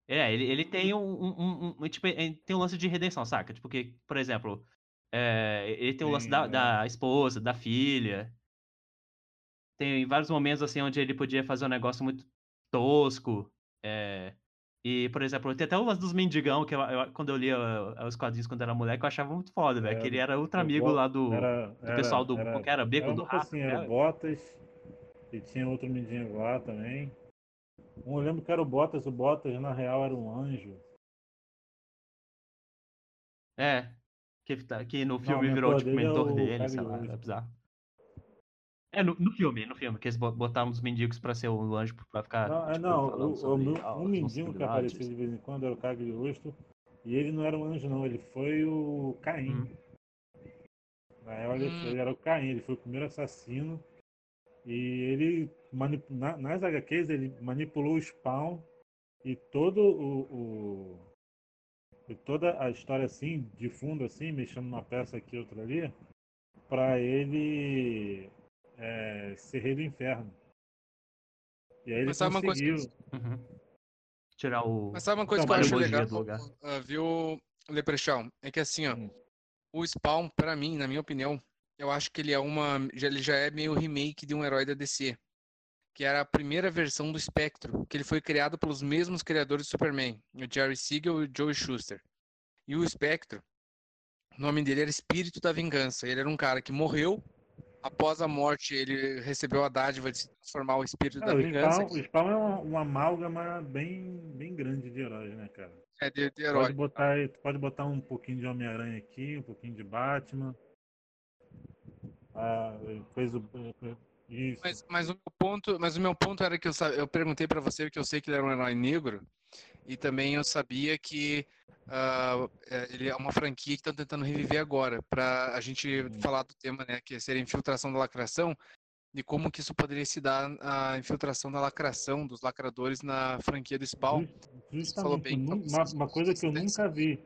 É, ele, ele tem um, um- um- um- tipo, ele tem um lance de redenção, saca? Tipo, que, por exemplo, é, ele tem o lance da, é. da esposa, da filha. Tem vários momentos, assim, onde ele podia fazer um negócio muito tosco. é, e, por exemplo, tem até o lance dos mendigão, que eu- eu- quando eu lia uh, os quadrinhos quando era moleque, eu achava muito foda, velho. É, Que ele era ultra o amigo lá do, era, do pessoal do. era, era? Beco era do coisa Rato. assim, era o Bottas e tinha outro mendigo lá também. Um, eu lembro que era o Bottas, o Bottas na real era um anjo. É. Que, tá- que no Não, filme o virou tipo é mentor o dele, sei lá, é bizarro. É, no, no filme, no filme, que eles bo- botaram os mendigos pra ser o anjo pra ficar. Não, é, tipo, não o, o, sobre um as mendigo que aparecia de vez em quando era o Cagliostro. E ele não era um anjo, não, ele foi o Caim. Hum. Na real, ele, Hum. ele era o Caim, ele foi o primeiro assassino. E ele, na- nas HQs, ele manipulou o Spawn e todo o, o- e toda a história assim, de fundo assim, mexendo uma peça aqui, outra ali, para ele é, ser rei do inferno. E aí ele Mas sabe uma coisa que- conseguiu. Uhum. Tirar o. Mas sabe uma coisa Então, que eu acho legal, ah, viu, Leprechaun? É que assim, ó, Hum. o Spawn, pra mim, na minha opinião, eu acho que ele é uma. Ele já é meio remake de um herói da DC. Que era a primeira versão do Spectro, que ele foi criado pelos mesmos criadores do Superman, o Jerry Siegel e o Joe Schuster. E o Spectro, o nome dele era Espírito da Vingança. Ele era um cara que morreu. Após a morte, ele recebeu a dádiva de se transformar o Espírito É, da o, Vingança. Spawn, o Spawn é uma, uma amálgama bem, bem grande de heróis, né, cara? É de, de herói. Pode botar, pode botar um pouquinho de Homem-Aranha aqui, um pouquinho de Batman. Ah, fez o. Isso. Mas, mas o meu ponto, mas o meu ponto era que eu, eu perguntei pra você que eu sei que ele era um herói negro e também eu sabia que é, ele é uma franquia que estão tentando reviver agora para a gente Hum. falar do tema, né, que seria a infiltração da lacração e como que isso poderia se dar a infiltração da lacração dos lacradores na franquia do Spawn. Justamente, bem, uma, uma coisa que eu nunca vi.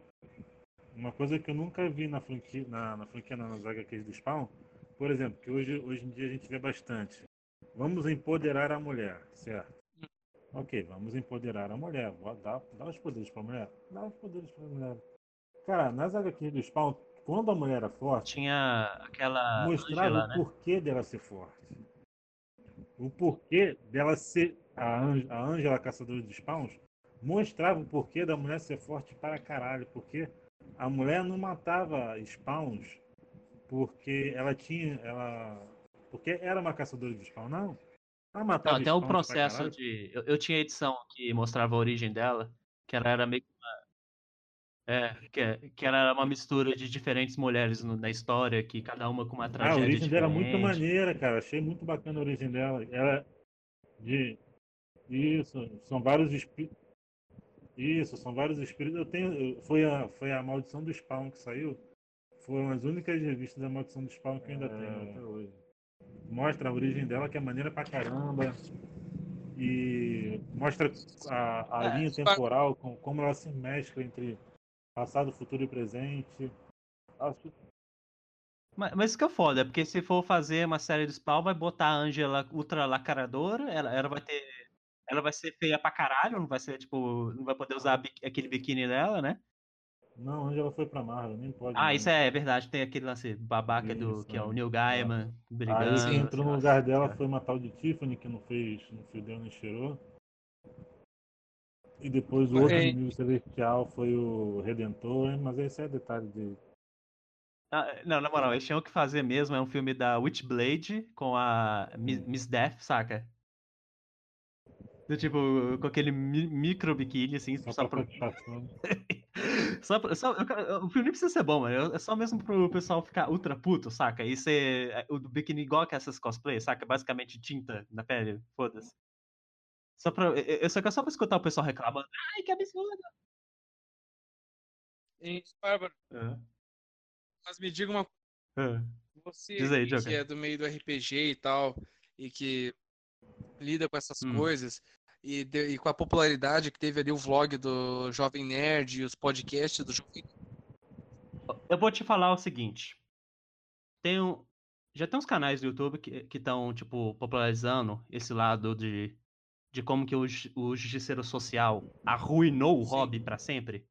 Uma coisa que eu nunca vi na franquia, na, na franquia não, nas HQs do Spawn, por exemplo, que hoje, hoje em dia a gente vê bastante. Vamos empoderar a mulher, certo? Ok, vamos empoderar a mulher. Dar, dá os poderes pra mulher? Dá os poderes pra mulher. Cara, nas HQs do Spawn, quando a mulher era forte, Tinha aquela. mostrava Angela, o né? porquê dela ser forte. O porquê dela ser. A Ângela, a Ângela caçadora de spawns, mostrava o porquê da mulher ser forte para caralho. Porque a mulher não matava spawns porque ela tinha. Ela, porque era uma caçadora de spawn, não. Ela matava Não, até o processo de. Eu, eu tinha edição que mostrava a origem dela, que ela era meio que uma. É, que, que ela era uma mistura de diferentes mulheres no- na história, que cada uma com uma Ah, a tragédia origem dela é diferente. muito maneira, cara. Achei muito bacana a origem dela. Ela de isso, são vários espíritos. Isso, são vários espíritos. Eu tenho, foi a foi a maldição do Spawn que saiu. Foram as únicas revistas da maldição do Spawn que eu ainda tenho até hoje. Mostra a origem dela que é maneira pra caramba. E mostra a, a É, linha temporal, com, como ela se mescla entre passado, futuro e presente. Acho Mas, mas isso que é foda, porque se for fazer uma série do Spawn, vai botar a Angela ultra lacradora, ela, ela vai ter. Ela vai ser feia pra caralho, não vai ser, tipo, não vai poder usar aquele biquíni dela, né? Não, onde ela foi pra Marvel, nem pode. Ah, isso é verdade, tem aquele lance babaca do Isso, que é o é. Neil Gaiman Aí brigando. quem entrou no lugar dela senhora. foi uma tal de Tiffany, que não fez, não fedeu nem cheirou. E depois o outro É. inimigo celestial foi o Redentor, mas esse é detalhe de. Ah, não, na moral, eles tinham que fazer mesmo, é um filme da Witchblade com a Hum. Miss Death, saca? Do tipo, com aquele mi- micro biquíni, assim, Só só pra pro. (laughs) Só, pra- o filme nem precisa ser bom, mano. É só mesmo pro pessoal ficar ultra puto, saca? E ser é, o biquíni igual que essas cosplays, saca? Basicamente tinta na pele, foda-se. Só pra, eu só quero só pra escutar o pessoal reclamando. Ai, que absurdo! Hein, Bárbara, mas me diga uma Ah, Você Diz aí, que é do meio do RPG e tal, e que lida com essas Hum. coisas, e, de- e com a popularidade que teve ali o vlog do Jovem Nerd e os podcasts do Jovem Eu vou te falar o seguinte. Tem um, já tem uns canais do YouTube que estão, tipo, popularizando esse lado de, de como que o, o justiceiro social arruinou o Sim. hobby pra sempre.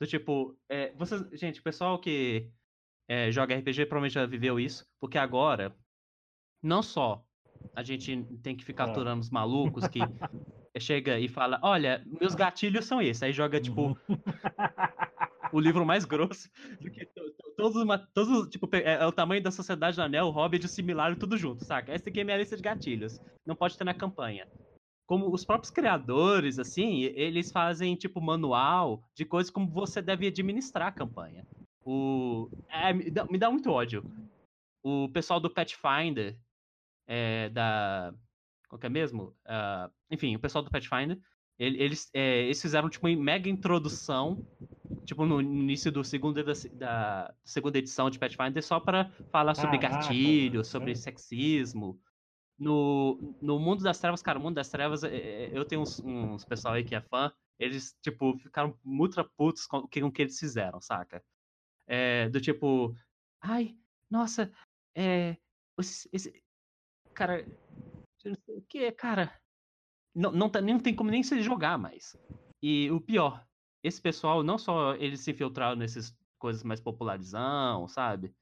Do tipo, é, vocês, gente, o pessoal que é, joga RPG provavelmente já viveu isso, porque agora, não só a gente tem que ficar É. aturando os malucos que (laughs) chega e fala, olha, meus gatilhos são esses, aí joga, tipo, Uhum. (laughs) o livro mais grosso do que to- to- todos, todos os- tipo, é, é o tamanho da Sociedade do Anel, o Hobbit, o Similar, tudo junto, saca? Essa aqui é minha lista de gatilhos. Não pode ter na campanha. Como os próprios criadores, assim, eles fazem, tipo, manual de coisas como você deve administrar a campanha. O... é, me, dá, me dá muito ódio. O pessoal do Pathfinder, é, da... Qual que é mesmo? Ah, enfim, o pessoal do Pathfinder, ele- eles, é, eles fizeram, tipo, uma mega introdução tipo, no início do segundo da, da segunda edição de Pathfinder, só para falar sobre Caraca, gatilho, velho, sobre sexismo. No, no Mundo das Trevas, cara, o Mundo das Trevas, é, eu tenho uns, uns pessoal aí que é fã, eles, tipo, ficaram muito putos com o que, com que eles fizeram, saca? É, do tipo, ai, nossa, é, esse, esse- cara, não o que, cara, não, não, tá, nem tem como nem se jogar mais. E o pior, esse pessoal, não só eles se infiltraram nessas coisas mais popularizão, sabe?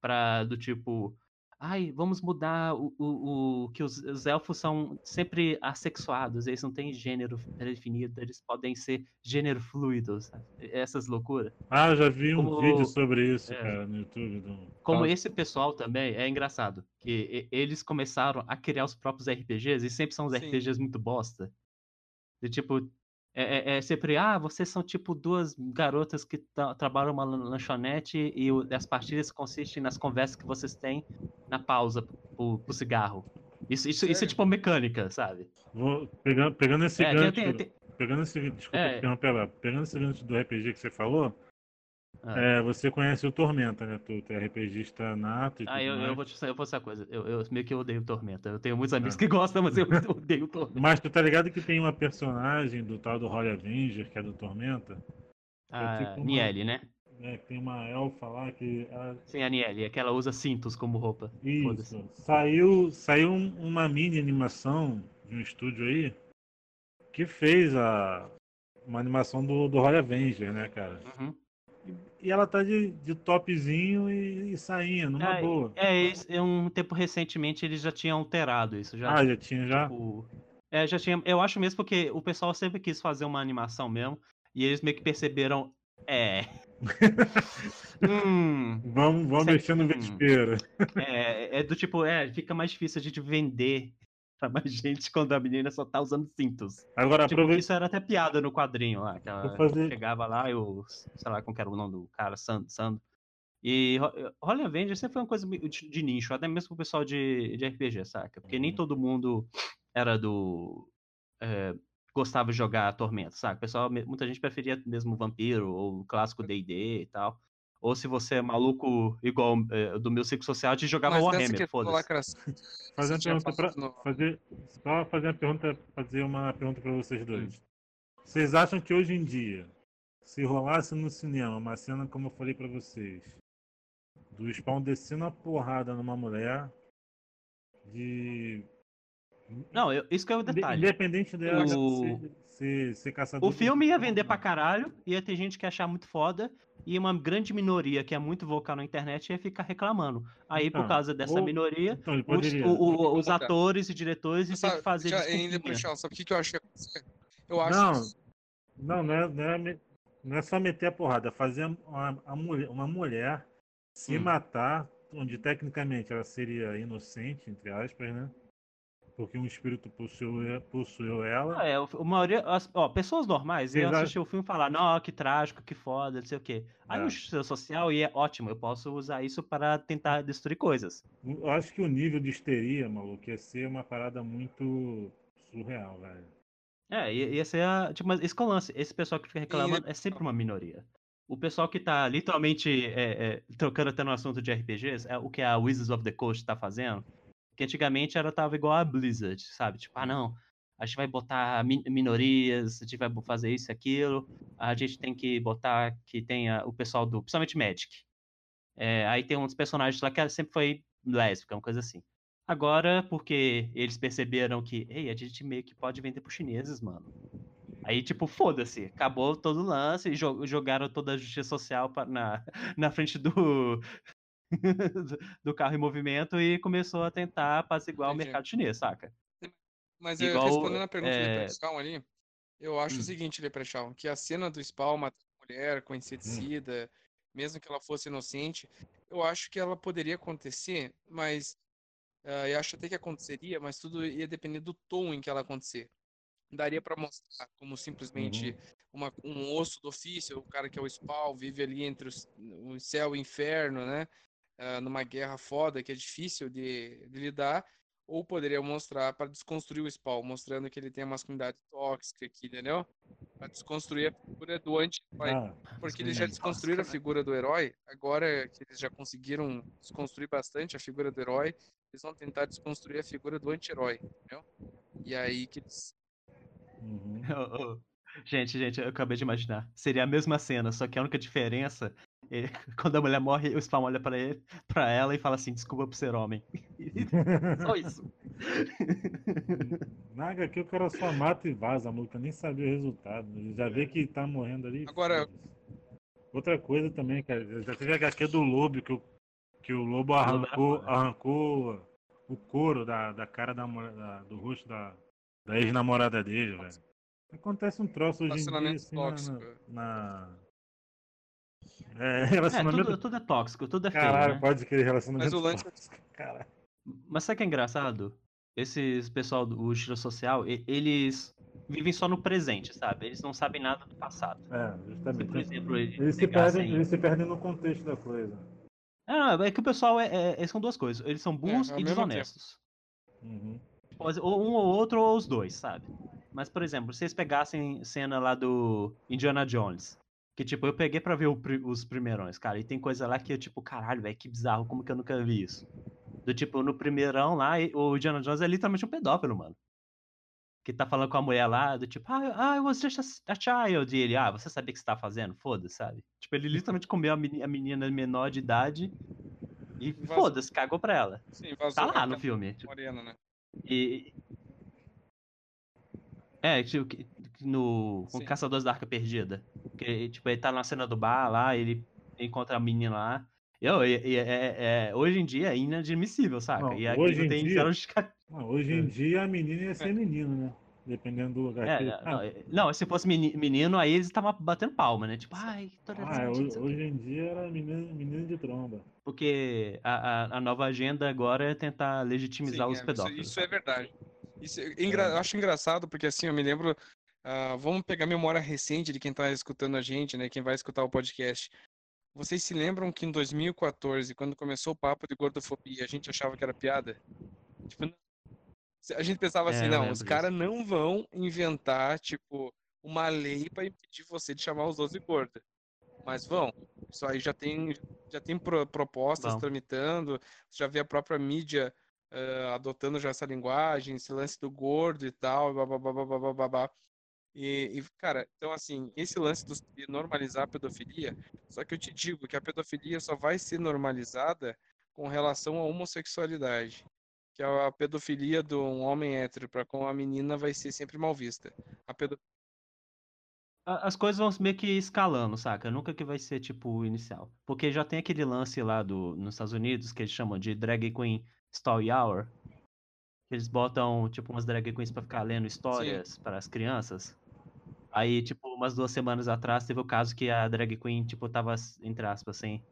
Pra, do tipo, ai, vamos mudar o, o, o que os, os elfos são sempre assexuados, eles não têm gênero definido, eles podem ser gênero fluido, sabe? Essas loucuras. Ah, já vi um Como- vídeo sobre isso, é. cara, no YouTube. Do... Como esse pessoal também, é engraçado, que eles começaram a criar os próprios RPGs e sempre são os Sim. RPGs muito bosta. De tipo, é, é- é sempre, ah, vocês são tipo duas garotas que tra- trabalham uma lan- lanchonete e o- as partidas consistem nas conversas que vocês têm na pausa pro, pro cigarro. Isso, isso, isso é tipo mecânica, sabe? Vou, pegando, pegando esse É, gancho, tem- tem- pegando esse, desculpa É. te interromper lá, pegando esse gancho do RPG que você falou, Ah. é, você conhece o Tormenta, né? Tu, tu é RPGista nato Ah, eu, eu vou te eu vou uma coisa. Eu, eu meio que odeio Tormenta. Eu tenho muitos amigos Ah. que gostam, mas eu (laughs) (laughs) odeio Tormenta. Mas tu tá ligado que tem uma personagem do tal do Holy Avenger, que é do Tormenta, A tipo uma- Niele, né? Que tem uma elfa lá que. ela- Sim, a Niele, é que ela usa cintos como roupa. Isso. Saiu, saiu um- uma mini animação de um estúdio aí que fez a, uma animação do, do Holy Avenger, né, cara? Uhum. E ela tá de, de topzinho e, e sainha, numa É, boa. É, é um tempo recentemente eles já tinham alterado isso. Já, Ah, já tinha já? tipo, é, já tinha. Eu acho mesmo porque o pessoal sempre quis fazer uma animação mesmo. E eles meio que perceberam. É. hum, Vamos, vamos mexer no hum. vespeiro. é, é do tipo, é, fica mais difícil a gente vender pra mais gente quando a menina só tá usando cintos. Agora, Tipo, aproveita. isso era até piada no quadrinho lá. Que ela fazer- chegava lá e o. Sei lá como que era o nome do cara, Sando. Sando. E Ho- Holy Avenger sempre foi uma coisa de, de nicho, até mesmo pro pessoal de, de RPG, saca? Porque nem Uhum. todo mundo era do. é, gostava de jogar Tormenta? O pessoal, muita gente preferia mesmo Vampiro ou o clássico DD e tal. ou se você é maluco igual é, do meu ciclo social, te jogava Mas nessa Warhammer, foda-se. (laughs) (laughs) Fazer uma pergunta pra, fazer, só fazer uma pergunta, fazer uma pergunta para vocês Hum. dois. Vocês acham que hoje em dia, se rolasse no cinema uma cena como eu falei para vocês, do Spawn descendo a porrada numa mulher, de Não, eu- isso que é o detalhe. independente dela O- ser, ser, ser caçador O filme ia vender pra caralho, ia ter gente que ia achar muito foda, e uma grande minoria que é muito vocal na internet ia ficar reclamando. Aí, por Então, causa dessa ou- minoria, Então, os, o- o- os atores e diretores iam ter que fazer já, em desculpinha. Leprechaun, sabe o que, que eu acho que? Eu acho Não, que não, não é, não, é, não é só meter a porrada, é fazer uma, a mulher, uma mulher se Hum. matar, onde tecnicamente ela seria inocente, entre aspas, né? Porque um espírito possuiu, possuiu ela. Ah, É, o- a maioria, as, ó, pessoas normais iam Exato. assistir o filme e falar, não, que trágico, que foda, não sei o quê. Aí É. o justiça social e é ótimo, eu posso usar isso para tentar destruir coisas. Eu acho que o nível de histeria, maluco, ia ser uma parada muito surreal, velho. É, ia, ia ser a, tipo, mas esse é o lance, esse pessoal que fica reclamando é sempre uma minoria. O pessoal que tá literalmente é, é, trocando até no assunto de RPGs, é o que a Wizards of the Coast tá fazendo, que antigamente ela tava igual a Blizzard, sabe? Tipo, ah não, a gente vai botar min- minorias, a gente vai fazer isso e aquilo, a gente tem que botar que tenha o pessoal do, principalmente Magic. É, aí tem uns personagens lá que sempre foi lésbica, uma coisa assim. Agora, porque eles perceberam que, ei, a gente meio que pode vender pros chineses, mano. Aí, tipo, foda-se, acabou todo o lance e jo- jogaram toda a justiça social pa- na, (laughs) na frente do, (laughs) do- carro em movimento e começou a tentar apaziguar o Entendi. mercado chinês, saca? Mas eh, Igual, respondendo a pergunta é, do Leprechaun ali, eu acho Hum. o seguinte, Leprechaun, que a cena do Spawn matando a mulher com inseticida, mesmo que ela fosse inocente, eu acho que ela poderia acontecer, mas ah, eu acho até que aconteceria, mas tudo ia depender do tom em que ela acontecer. Daria pra mostrar como simplesmente uma- um osso do ofício, o cara que é o Spawn vive ali entre os- o céu e o inferno, né? Ah, numa guerra foda que é difícil de, de lidar, ou poderia mostrar para desconstruir o Spawn, mostrando que ele tem a masculinidade tóxica aqui, entendeu? Para desconstruir a figura do anti-herói. Ah, Porque eles já desconstruíram a figura do herói, agora que eles já conseguiram desconstruir bastante a figura do herói, eles vão tentar desconstruir a figura do anti-herói, entendeu? E aí que eles. uhum. (laughs) Gente, gente, eu acabei de imaginar. Seria a mesma cena, só que a única diferença é (laughs) quando a mulher morre, o Spawn olha pra, ele, pra ela e fala assim, desculpa por ser homem. (laughs) Só isso. Na HQ o cara só mata e vaza, maluco, nem sabia o resultado. Ele já vê que tá morrendo ali. Agora-. Outra coisa também, cara, já teve a HQ do Lobo, que o, que o Lobo arrancou, foda. arrancou o couro da, da cara da, da- do rosto da, da ex-namorada dele, velho. Acontece um troço hoje em dia assim na- tóxico. na. na... É, É, relacionamento. tudo, tudo é tóxico, tudo é feio, Caralho, né? pode querer relacionamento Mas o lance- tóxico. Caralho. Mas sabe o que é engraçado? Esses pessoal do estilo social, e- eles vivem só no presente, sabe? Eles não sabem nada do passado. É, Se, por justamente. exemplo, eles Eles se, perdem, eles se perdem no contexto da coisa. Ah, é que o pessoal é, é- são duas coisas. Eles são burros ao e desonestos. Uhum. Ou um ou outro, ou os dois, sabe? Mas, por exemplo, se vocês pegassem cena lá do Indiana Jones, que, tipo, eu peguei pra ver o os primeirões, cara, e tem coisa lá que eu, tipo, caralho, velho, que bizarro, como que eu nunca vi isso? Do tipo, no primeirão lá, o Indiana Jones é literalmente um pedófilo, mano. Que tá falando com a mulher lá, do tipo, ah, I was just a, child. E ele, ah, você sabia o que você tá fazendo? Foda-se, sabe? Tipo, ele (laughs) literalmente comeu a meni- a menina menor de idade e foda-se, cagou pra ela. Sim, vazou. Tá lá no filme. Morena, né? E. É, tipo, no. Com Sim. Caçadores da Arca Perdida. Que, tipo, ele tá na cena do bar lá, ele encontra a menina lá. Eu, e- e- é, é- hoje em dia é inadmissível, saca? Não, e aqui hoje tem dia-. Ah, (laughs) hoje em dia a menina ia ser menino, né? Dependendo do lugar. que- É, ah, não, é- não, se fosse meni- menino, aí eles estavam batendo palma, né? Tipo, ai, ah, é, não hoje, hoje em dia era menino, menino de tromba. Porque a, a, a nova agenda agora é tentar legitimizar Sim, os é, isso- pedófilos. Isso, é verdade. Isso é engra- eu acho engraçado porque assim, eu me lembro. Ah, vamos pegar a memória recente de quem tá escutando a gente, né? Quem vai escutar o podcast. Vocês se lembram que em 2014, quando começou o papo de gordofobia, a gente achava que era piada? Tipo, a gente pensava É, assim, não, os caras não vão inventar, tipo, uma lei pra impedir você de chamar os outros de gorda. Mas vão. Isso aí já tem, já tem pro, propostas tramitando, já vê a própria mídia eh, adotando já essa linguagem, esse lance do gordo e tal, babá. E, e, cara, então assim, esse lance de normalizar a pedofilia, só que eu te digo que a pedofilia só vai ser normalizada com relação à homossexualidade. Que a pedofilia de um homem hétero para com a menina vai ser sempre mal vista. A As coisas vão meio que escalando, saca? Nunca que vai ser tipo o inicial. Porque já tem aquele lance lá do, nos Estados Unidos que eles chamam de drag queen story hour. Eles botam tipo umas drag queens pra ficar lendo histórias para as crianças. Aí, tipo, umas duas semanas atrás teve o caso que a drag queen, tipo, tava, entre aspas, sem,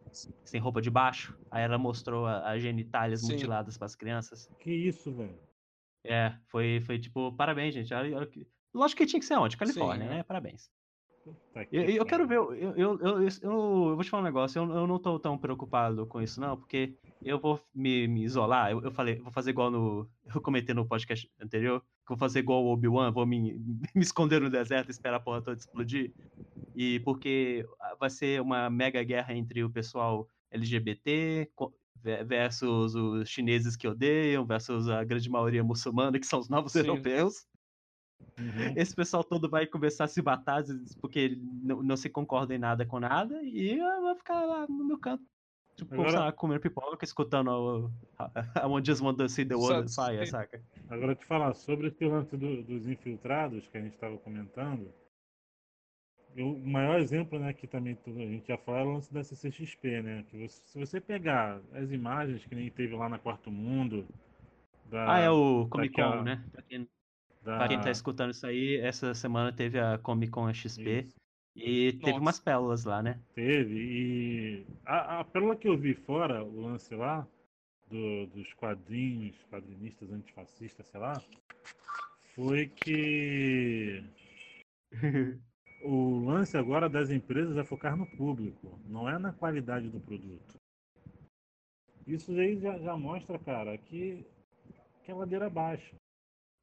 sem roupa de baixo. Aí ela mostrou a- as genitálias Sim. mutiladas pras crianças. Que isso, velho? É, foi, foi tipo, parabéns, gente. Lógico que tinha que ser onde? Califórnia, é. né? Parabéns. Eu, eu quero ver, eu, eu, eu, eu, eu vou te falar um negócio, eu, eu não tô tão preocupado com isso não, porque eu vou me, me isolar, eu, eu falei, vou fazer igual no, eu comentei no podcast anterior, vou fazer igual o Obi-Wan, vou me, (laughs) me esconder no deserto e esperar a porra toda explodir, e porque vai ser uma mega guerra entre o pessoal LGBT versus os chineses que odeiam, versus a grande maioria muçulmana, que são os novos Sim. europeus, Uhum. esse pessoal todo vai começar a se matar porque não, não se concorda em nada com nada e eu vou ficar lá no meu canto. Tipo, Agora- sei lá, comendo pipoca, escutando o I want just want to see the world fire, saca? Agora te falar sobre esse lance do- dos infiltrados que a gente estava comentando. eu- o maior exemplo, né, que também tudo- a gente já falou é o lance da CCXP, né? Que você- se você pegar as imagens que nem teve lá na Quarto Mundo, da, Ah, é o Comic Con, daquela- né? Pra quem, da- pra quem tá escutando isso aí, essa semana teve a Comic Con XP Isso. E teve Nossa. umas pérolas lá, né? Teve, e a, a pérola que eu vi fora, o lance lá, do- dos quadrinhos, quadrinistas antifascistas, sei lá, foi que (laughs) o lance agora das empresas é focar no público, não é na qualidade do produto. Isso aí já, já mostra, cara, que, que é ladeira abaixo.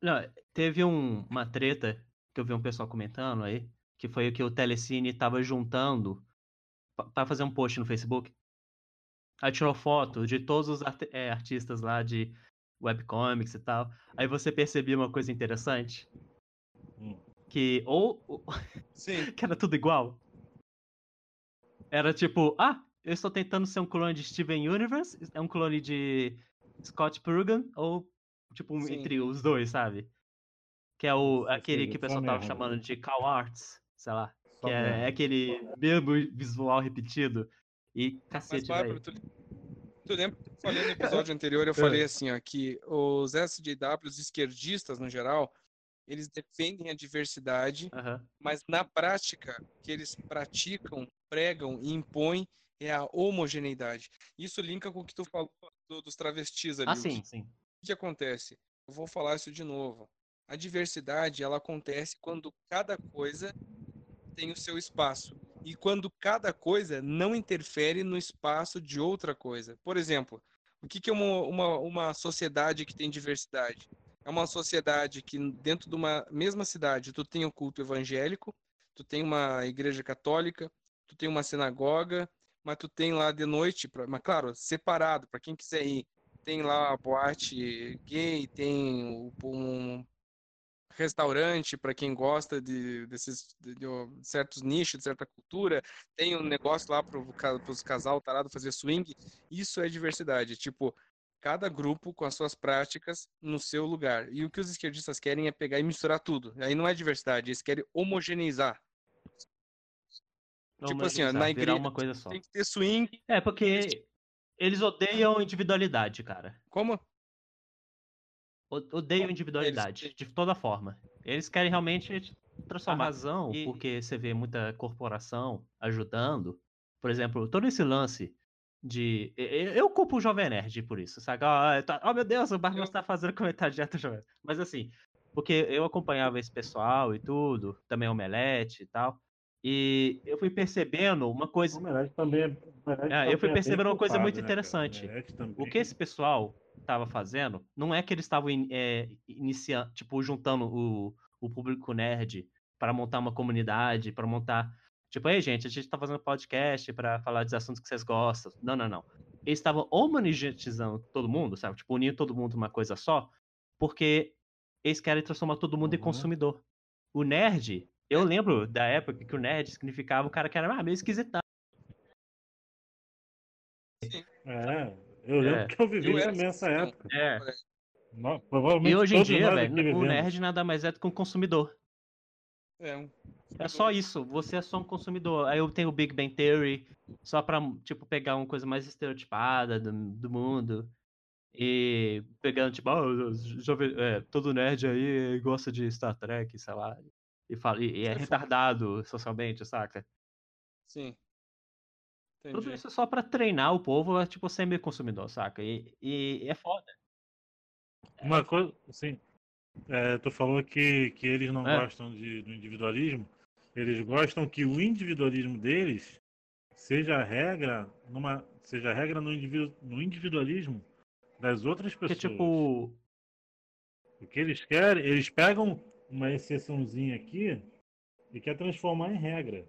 Não, teve um- uma treta que eu vi um pessoal comentando aí, que foi o que o Telecine tava juntando pa- pra fazer um post no Facebook. Aí tirou foto de todos os arte- é, artistas lá de webcomics e tal. Aí você percebia uma coisa interessante, Hum. que ou (laughs) que era tudo igual. Era tipo, ah, eu estou tentando ser um clone de Steven Universe, é um clone de Scott Pilgrim, ou tipo, um entre os dois, sabe? Que é o, aquele que o pessoal tava chamando de Cow Arts, sei lá. Só Que é, é aquele mesmo visual repetido. E Mas, cacete, Bárbara, tu, tu lembra que eu falei no episódio (laughs) anterior, eu falei assim, ó, que os SJW, os esquerdistas no geral, eles defendem a diversidade, Aham. mas na prática, o que eles praticam, pregam e impõem é a homogeneidade. Isso linka com o que tu falou do- dos travestis ali. Ah, o sim, que- sim. O que acontece? Eu vou falar isso de novo. A diversidade, ela acontece quando cada coisa tem o seu espaço e quando cada coisa não interfere no espaço de outra coisa. Por exemplo, o que é uma, uma, uma sociedade que tem diversidade? É uma sociedade que dentro de uma mesma cidade tu tem o culto evangélico, tu tem uma igreja católica, tu tem uma sinagoga, mas tu tem lá de noite, pra- mas claro, separado para quem quiser ir. Tem lá a boate gay, tem um restaurante para quem gosta de desses de, de certos nichos, de certa cultura, tem um negócio lá para os casal tarado fazer swing. Isso é diversidade, tipo, cada grupo com as suas práticas no seu lugar. E o que os esquerdistas querem é pegar e misturar tudo. Aí não é diversidade, eles querem homogeneizar. Tipo assim, ó, na igreja uma coisa só. tem que ter swing. É, porque eles odeiam individualidade, cara. Como? O- Odeiam individualidade, de toda forma. Eles querem realmente transformar a razão, E- porque você vê muita corporação ajudando. Por exemplo, todo esse lance de. Eu culpo o Jovem Nerd por isso, sabe? Ah, tá- Oh, meu Deus, o Barros Eu- tá fazendo comentário direto Jovem Nerd. Mas assim, porque eu acompanhava esse pessoal e tudo, também o Omelete e tal. E eu fui percebendo uma O coisa. Omelete também é. o Omelete Ah, eu fui também é percebendo uma coisa culpado, muito né, interessante. Omelete também- O que esse pessoal estava fazendo não é que eles estavam in- é, iniciando, tipo, juntando o, o público nerd para montar uma comunidade, para montar Tipo, ei, gente, a gente tá fazendo podcast pra falar dos assuntos que vocês gostam. Não, não, não. Eles estavam homogeneizando todo mundo, sabe? Tipo, unindo todo mundo numa coisa só, porque eles querem transformar todo mundo em Uhum. consumidor. O nerd, eu lembro da época que o nerd significava o cara que era ah, meio esquisitão. É, eu lembro É. que eu vivi Eu era também essa época. É. E hoje em dia, velho, o nerd nada mais é do que um consumidor. É, um- É só isso, você é só um consumidor. Aí eu tenho o Big Bang Theory, só pra, tipo, pegar uma coisa mais estereotipada do, do mundo. E pegando, tipo, ah, jovem- é, todo nerd aí gosta de Star Trek, sei lá. E, fala, e, e é É retardado socialmente, saca? Sim. Tudo Entendi. isso é só pra treinar o povo a, tipo, ser meio consumidor, saca? E, e é foda. Uma coisa, assim, é, tu falou que, que eles não É. gostam de, do individualismo. Eles gostam que o individualismo deles seja regra, numa, seja regra no, individu, no individualismo das outras pessoas. tipo, O que eles querem, eles pegam uma exceçãozinha aqui e quer transformar em regra.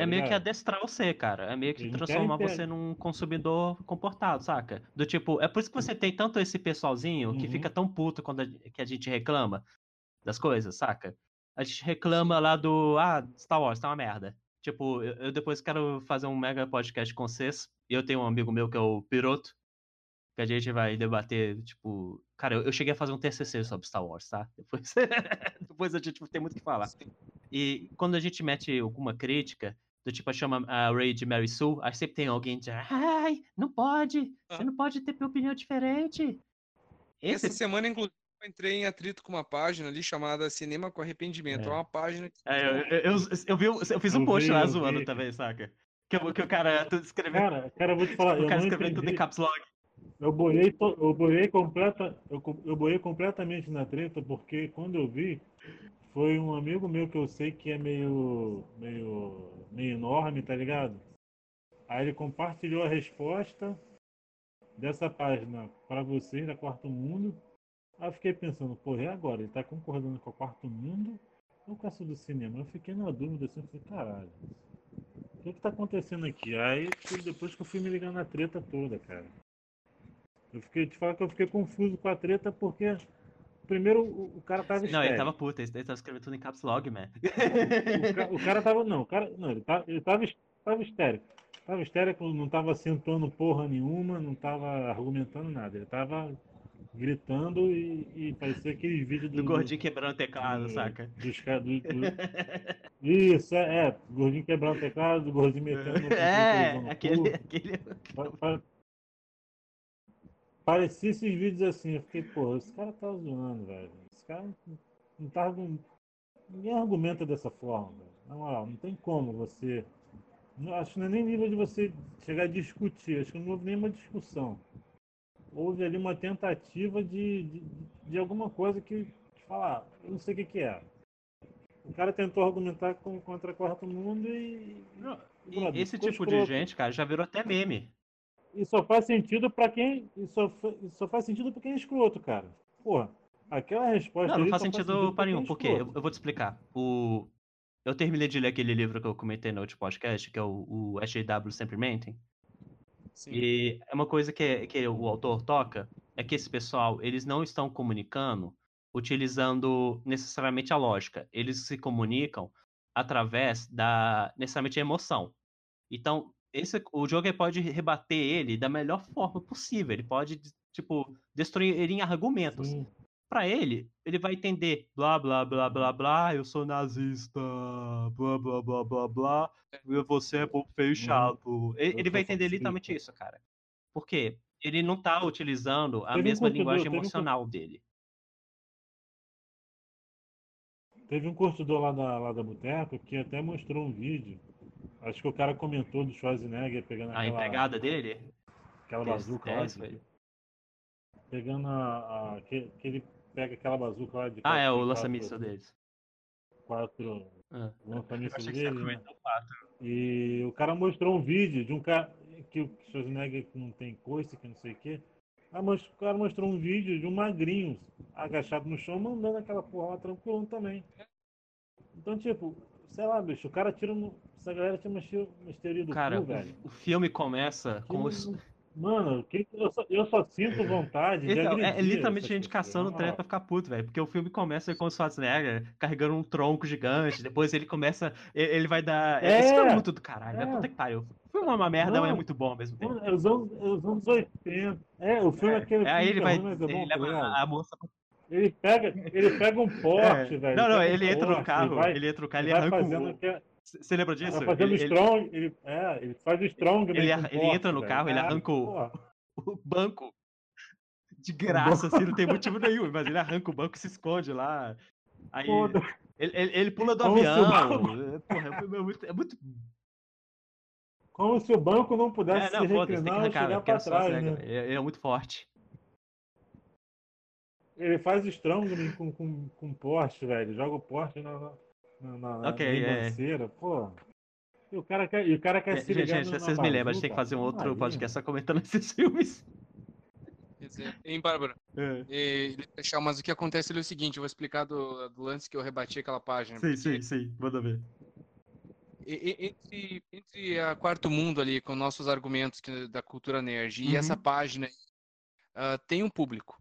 Tá É meio que adestrar você, cara. É meio que Eles transformar querem você num consumidor comportado, saca? Do tipo, é por isso que você tem tanto esse pessoalzinho que Uhum. fica tão puto quando a, que a gente reclama das coisas, saca? A gente reclama lá do, ah, Star Wars tá uma merda. Tipo, eu, eu depois quero fazer um mega podcast com vocês. E eu tenho um amigo meu que é o Piroto, que a gente vai debater, tipo... Cara, eu, eu cheguei a fazer um TCC sobre Star Wars, tá? (laughs) Depois, depois a gente tem muito o que falar. E quando a gente mete alguma crítica, do tipo, chama a Ray de Mary Sue, aí sempre tem alguém dizendo, ai, não pode, você Ah. não pode ter opinião diferente. Esse, Essa semana, inclusive, eu entrei em atrito com uma página ali chamada Cinema com Arrependimento. É, É. uma página que é, eu, eu, eu, eu vi, eu fiz um Eu post vi, lá eu zoando vi. também, saca? Que, eu- que o cara escreveu, Cara, cara, eu vou te falar, o eu cara não escreveu tudo em caps lock. Eu boiei, to- eu boiei completa, eu, co- eu boiei completamente na treta porque quando eu vi foi um amigo meu que eu sei que é meio meio meio enorme, tá ligado? Aí ele compartilhou a resposta dessa página para vocês da Quarto Mundo. Aí eu fiquei pensando, porra, e agora? Ele tá concordando com a Quarto Mundo ou com essa do cinema? Eu fiquei na dúvida assim, eu falei, caralho. O que que tá acontecendo aqui? Aí depois que eu fui me ligar na treta toda, cara. Eu fiquei, te falar que eu fiquei confuso com a treta porque primeiro o, o cara tava Não, ele tava puto, ele tava escrevendo tudo em caps lock, man. O, ca- o cara tava não, o cara não, ele tava, ele tava, tava histérico. Tava histérico, não tava acentuando porra nenhuma, não tava argumentando nada. Ele tava gritando e, e parecia aqueles vídeos do, Do gordinho quebrando o teclado, do- saca? dos do, (laughs) do- Isso, é, é, gordinho quebrando o teclado, do gordinho metendo no É, aquele, aquele... Pa- pa- Parecia esses vídeos assim, eu fiquei, pô, esse cara tá zoando, velho. Esse cara não, não tá. Ninguém argumenta dessa forma, velho. Na moral, não tem como você. não- acho que não é nem nível de você chegar a discutir, acho que não houve nenhuma discussão. Houve ali uma tentativa de, de, de alguma coisa que, falar, eu não sei o que, que é. O cara tentou argumentar com, contra o quarto mundo e. Não, e, esse tipo de gente, cara, já virou até meme. E só faz sentido pra quem. E só, e só faz sentido pra quem é escroto, cara. Porra, aquela resposta. Não, não faz só sentido pra quem é nenhum, porque eu, eu vou te explicar. O... Eu terminei de ler aquele livro que eu comentei no último podcast, que é o, o SJW Sempre Mentem. Sim. E é uma coisa que, que o autor toca, é que esse pessoal, eles não estão comunicando utilizando necessariamente a lógica. Eles se comunicam através da, necessariamente, a emoção. Então, esse, o ele pode rebater ele da melhor forma possível. Ele pode, tipo, destruir ele em argumentos. Sim. Pra ele, ele vai entender blá blá blá blá blá, eu sou nazista, blá blá blá blá blá, e você é bobo feio e chato. Ele, ele vai entender literalmente isso, cara. Por quê? Ele não tá utilizando a Teve um mesma curtidor, linguagem teve um emocional dele. Teve um curtidor lá da, lá da Boteco que até mostrou um vídeo. Acho que o cara comentou do Schwarzenegger pegando A aquela, empregada dele? aquela bazuca lá. de- pegando a. a que, que ele pega aquela bazuca lá de. Ah, é, o quatro- lança-míssil deles. Quatro. Ah. Lança-míssil Achei que você ia dele. né? E o cara mostrou um vídeo de um cara que o Schwarzenegger não tem coice, que não sei o quê. Ah, mas o cara mostrou um vídeo de um magrinho agachado no chão, mandando aquela porra lá tranquilo também. Então, tipo, sei lá, bicho, o cara tira um. Essa galera tira uma, uma histeria do Cara, cu, velho. o, o filme começa com os. Mano, que- eu, só, eu só sinto vontade de Então, é, é literalmente gente caçando treta moral. pra ficar puto, velho. Porque o filme começa com o Schwarzenegger carregando um tronco gigante. Depois ele começa. Ele vai dar. É, Esse filme é muito do caralho, né? é. Puta que pariu. O filme é uma merda, Não. mas é muito bom ao mesmo tempo. É os anos, é os anos 80. É, o filme é, aquele É, aí filme ele que vai. é ruim, é Ele tá leva ligado? a, a moça. Ele pega, ele pega um porte, É. velho. Não, não, um ele entra no porte, carro. vai- Ele entra no carro, ele ele vai arranca fazendo o. aquele- Você lembra disso? vai fazendo Ele- ele- strong, ele, é, ele faz o strong. Ele ele porte, entra no velho. carro, ele Caralho, arranca o- (laughs) o banco de graça, assim, não tem motivo nenhum, mas ele arranca o banco e se esconde lá. Aí ele, ele, ele pula do Como o avião. Porra, é muito, é muito. Como se o banco não pudesse É, não, se reclinar e arrancar, chegar pra só trás, né? ele é muito forte. Ele faz o strong com, com, com porte, velho. Joga o porte na, na, na, na Ok, na é. pô. E o cara quer, e o cara quer É, se gente, ligar gente, vocês me lembram, a gente tem que fazer um outro Aí, podcast só comentando (laughs) esses filmes. Quer dizer, Hein, Bárbara? É. E, deixar, mas o que acontece ali é o seguinte, eu vou explicar do, do lance que eu rebati aquela página. Sim, porque sim, sim, manda ver. e- e- Entre, entre a Quarto Mundo ali, com nossos argumentos que- da cultura nerd, Uhum. e essa página ah, tem um público.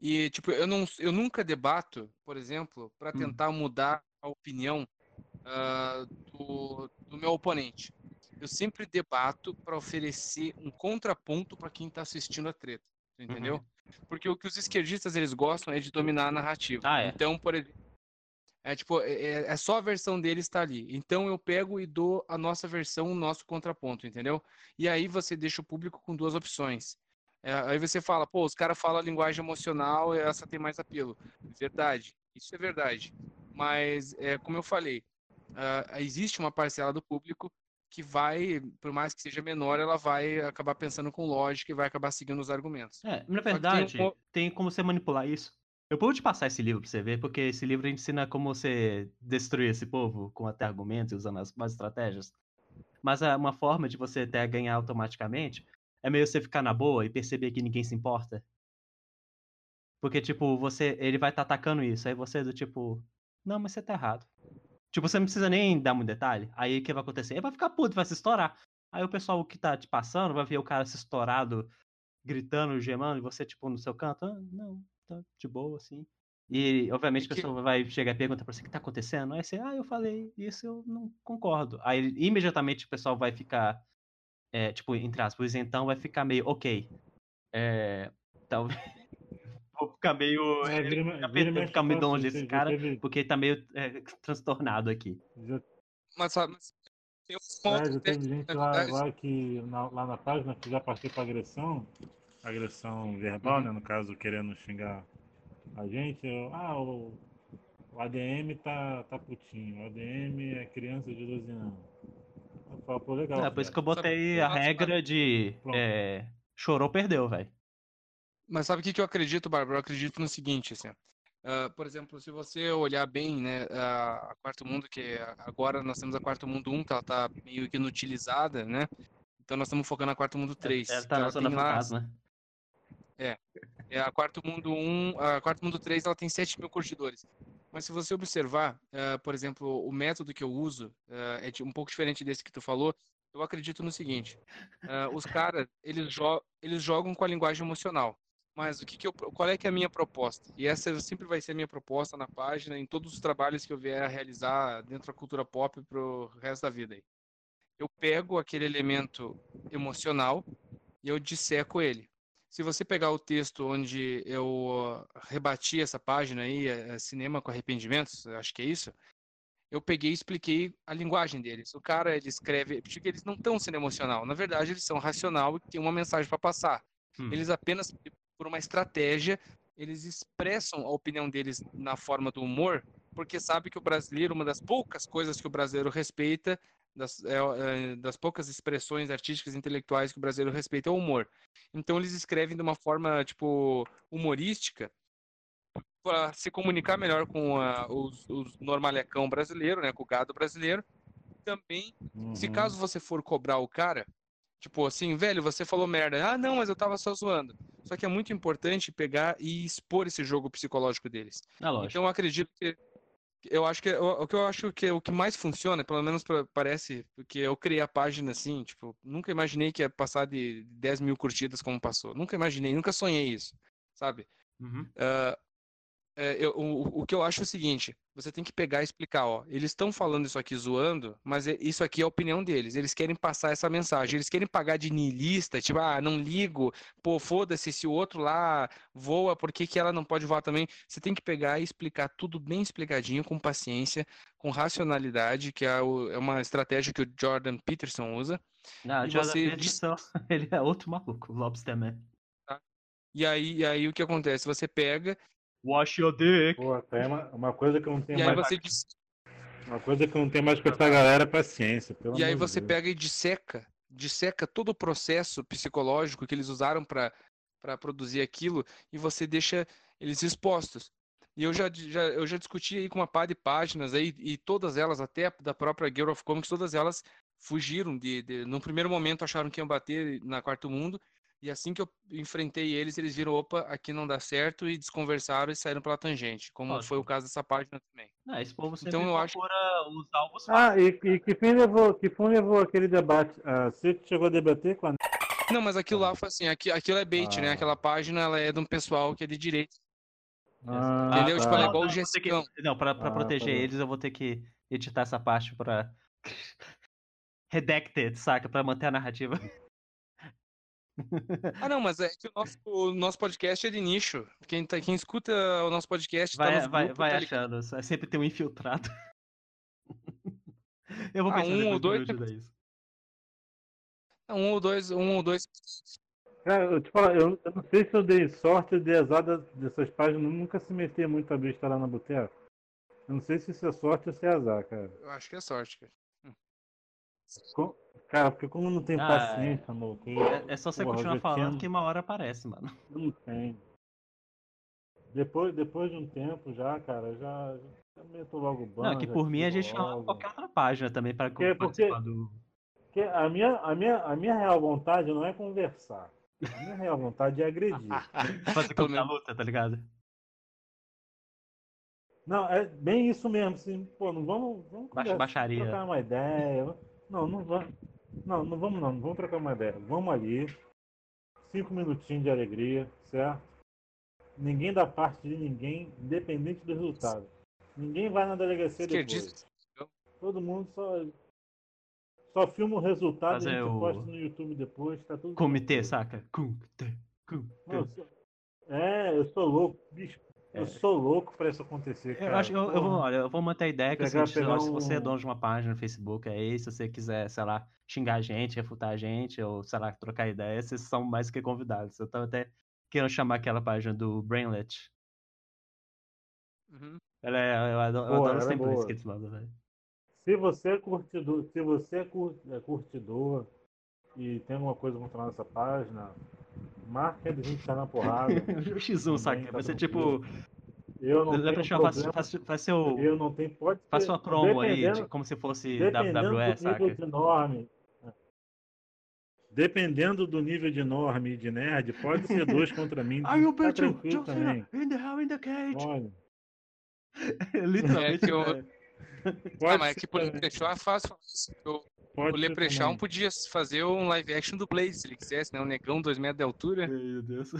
E, tipo, eu, não, eu nunca debato, por exemplo, para Hum. tentar mudar a opinião ah, do, do meu oponente. Eu sempre debato para oferecer um contraponto para quem está assistindo a treta, tu entendeu? Uhum. Porque o que os esquerdistas eles gostam é de dominar a narrativa. Ah, é. Então, por exemplo, é tipo, é, é- só a versão deles está ali. Então eu pego e dou a nossa versão, o nosso contraponto, entendeu? E aí você deixa o público com duas opções. É, aí você fala, pô, os caras falam a linguagem emocional, essa tem mais apelo. Verdade, isso é verdade. Mas, é, como eu falei, ah, existe uma parcela do público que vai, por mais que seja menor, ela vai acabar pensando com lógica e vai acabar seguindo os argumentos. É, na que tem verdade, um- tem como você manipular isso. Eu vou te passar esse livro pra você ver, porque esse livro ensina como você destruir esse povo com até argumentos e usando as mais estratégias. Mas é uma forma de você até ganhar automaticamente é meio você ficar na boa e perceber que ninguém se importa. Porque, tipo, você. Ele vai estar atacando isso. Aí você do tipo. Não, mas você tá errado. Tipo, você não precisa nem dar muito detalhe. Aí o que vai acontecer? Ele vai ficar puto, vai se estourar. Aí o pessoal que tá te passando vai ver o cara se estourado, gritando, gemando, e você, tipo, no seu canto, ah, não, tá de boa, assim. E, obviamente, a pessoa vai chegar e perguntar pra você o que tá acontecendo. Aí você, ah, eu falei isso, eu não concordo. Aí, imediatamente, o pessoal vai ficar, é, tipo, entre aspas, então vai ficar meio, ok. É, talvez. (laughs) Vou ficar meio. É, ele vira, vira, ficar meio longe já- desse já cara, teve- porque tá meio é, (laughs) transtornado aqui. já- Mas, mas tem um É, ponto já teve gente lá, lá que na- lá na página que já partiu pra agressão, agressão verbal, Uhum. né? No caso, querendo xingar a gente. eu, ah, o, o ADM tá, tá putinho, o ADM é criança de 12 anos. Pô, legal. É, por isso que eu botei Sabe- a regra de Pronto. é, chorou, perdeu, velho. Mas sabe o que, que eu acredito, Bárbara? Eu acredito no seguinte, assim. ah, por exemplo, se você olhar bem, né, a, a Quarto Mundo, que é- agora nós temos a Quarto Mundo 1, que ela tá meio que inutilizada, né? Então nós estamos focando na Quarto Mundo 3. Ela tá na ela zona lá- fantasma. né? É, a Quarto Mundo 1, a Quarto Mundo 3, ela tem 7 mil curtidores. Mas se você observar, eh, por exemplo, o método que eu uso eh, é um pouco diferente desse que tu falou. Eu acredito no seguinte: eh, os caras eles, jo eles jogam com a linguagem emocional. Mas o que, que eu, qual é que é a minha proposta? E essa sempre vai ser a minha proposta na página, em todos os trabalhos que eu vier a realizar dentro da cultura pop pro resto da vida. Aí. Eu pego aquele elemento emocional e eu disseco ele. Se você pegar o texto onde eu rebati essa página aí, é, Cinema com Arrependimentos, acho que é isso, eu peguei e expliquei a linguagem deles. O cara, ele escreve, porque eles não estão sendo emocional, na verdade eles são racional e têm uma mensagem para passar. Hum. Eles apenas, por uma estratégia, eles expressam a opinião deles na forma do humor, porque sabe que o brasileiro, uma das poucas coisas que o brasileiro respeita, das, é, é, das poucas expressões artísticas e intelectuais que o brasileiro respeita é o humor. Então eles escrevem de uma forma, tipo, humorística para se comunicar melhor com a, os, os normalecão brasileiro, né, com o gado brasileiro. Também se Uhum. caso você for cobrar o cara, tipo assim, velho, você falou merda. Ah, não, mas eu tava só zoando. Só que é muito importante pegar e expor esse jogo psicológico deles. Lógico. Então eu acredito que Eu acho que o, que eu acho que o que mais funciona, pelo menos pra- parece, porque eu criei a página assim, tipo, nunca imaginei que ia passar de 10 mil curtidas como passou. Nunca imaginei, nunca sonhei isso, sabe? Uhum. Ah, é, eu- o, o que eu acho é o seguinte: você tem que pegar e explicar, ó. Eles estão falando isso aqui zoando, mas é- isso aqui é a opinião deles. Eles querem passar essa mensagem. Eles querem pagar de niilista, tipo, ah, não ligo, pô, foda-se, se o outro lá voa, por que, que ela não pode voar também? Você tem que pegar e explicar tudo bem explicadinho, com paciência, com racionalidade, que é, o- é uma estratégia que o Jordan Peterson usa. Não, E Jordan você Peterson, (laughs) ele é outro maluco, o Lobsterman. E aí, e aí o que acontece? Você pega Wash your dick. Pô, tem uma, uma coisa que eu não tenho e aí mais. você diz- Uma coisa que eu não tenho mais com essa galera é paciência. Pelo E aí você Deus. pega e disseca, disseca todo o processo psicológico que eles usaram para para produzir aquilo e você deixa eles expostos. E eu já, já, eu já discuti aí com uma par de páginas aí, e todas elas, até da própria Girl of Comics, todas elas fugiram de, de. No primeiro momento acharam que iam bater na Quarto Mundo, e assim que eu enfrentei eles, eles viram, opa, aqui não dá certo, e desconversaram e saíram pela tangente, como Lógico. foi o caso dessa página também. Não, esse povo sempre Então eu acho- os alvos Ah, e, e que fim levou, que fim levou aquele debate? Ah, você chegou a debater com a Não, mas aquilo lá foi assim, aqui, aquilo é bait, né? Ah. Aquela página ela é de um pessoal que é de direito. Ah, Entendeu? tá. Tipo, ela é igual o não, vou ter que-. Não, pra, pra Ah, proteger tá eles eu vou ter que editar essa parte pra. (laughs) Redacted, saca? Pra manter a narrativa. Ah, não, mas é que o nosso, o nosso podcast é de nicho. Quem, tá, quem escuta o nosso podcast tá Vai, nos vai, grupos, vai tá achando, só- sempre tem um infiltrado. (laughs) Eu vou Ah, pensar um ou dois isso. Um ou dois, um ou dois. Cara, eu te falo, eu, eu não sei se eu dei sorte ou dei azar dessas páginas nunca se meter muito a besta lá na boteca. Eu não sei se isso é sorte ou se é azar, cara. Eu acho que é sorte, cara. Co- Cara, porque como não tem Ah, paciência, amor, que É, é só você Porra, continuar falando tinha- que uma hora aparece, mano. não tem. Depois, depois de um tempo já, cara, já, já meto logo o banco. Não, que por mim a gente chama qualquer outra página também pra Porque- participar do. Porque a minha, a, minha, a minha real vontade não é conversar. A minha real vontade é agredir. (laughs) Fazer qualquer menos- luta, tá ligado? Não, é bem isso mesmo. Assim, pô, não vamos, vamos Baixa- conversar, baixaria. trocar uma ideia. Não, não vamos. Não, não vamos não, não vamos trocar uma ideia. Vamos ali. Cinco minutinhos de alegria, certo? Ninguém dá parte de ninguém, independente do resultado. Ninguém vai na delegacia depois. Todo mundo só, só filma o resultado Fazer e a gente o- posta no YouTube depois, tá tudo Comitê, saca? Comitê, comitê. Não, eu sou- É, eu sou louco, bicho. É. Eu sou louco pra isso acontecer, Eu cara. acho que eu, eu vou, olha, eu vou manter a ideia que assim, se, pegar se você é um- dono de uma página no Facebook, aí se você quiser, sei lá, xingar a gente, refutar a gente, ou sei lá, trocar ideia, vocês são mais que convidados. Eu tava até querendo chamar aquela página do Brainlet. Uhum. Ela é, eu adoro, eu Boa, adoro os é templates boa. que eles mandam, velho. Se você é curtidor, se você é é curtidor e tem alguma coisa contra a nossa página, marca a gente tá na porrada. (laughs) o X1, saca? tá Vai ser tranquilo. tipo. Eu não Lembra tenho que faz, faz, faz seu. eu não tenho, pode Faz ser- sua promo aí, dependendo- de, como se fosse dependendo WWE, do nível saca? de norme. Dependendo do nível de norme e de nerd, pode ser (laughs) dois contra mim. Are you tá bet you, tranquilo John também. Cena, in the hell in the cage? Olha, (laughs) Literalmente. É eu-? Pode Ah, mas é que por também, Leprechaun é fácil falar isso. O, Leprechaun podia fazer um live action do Blade, se ele quisesse, né? Um negão, dois metros de altura. Meu Deus.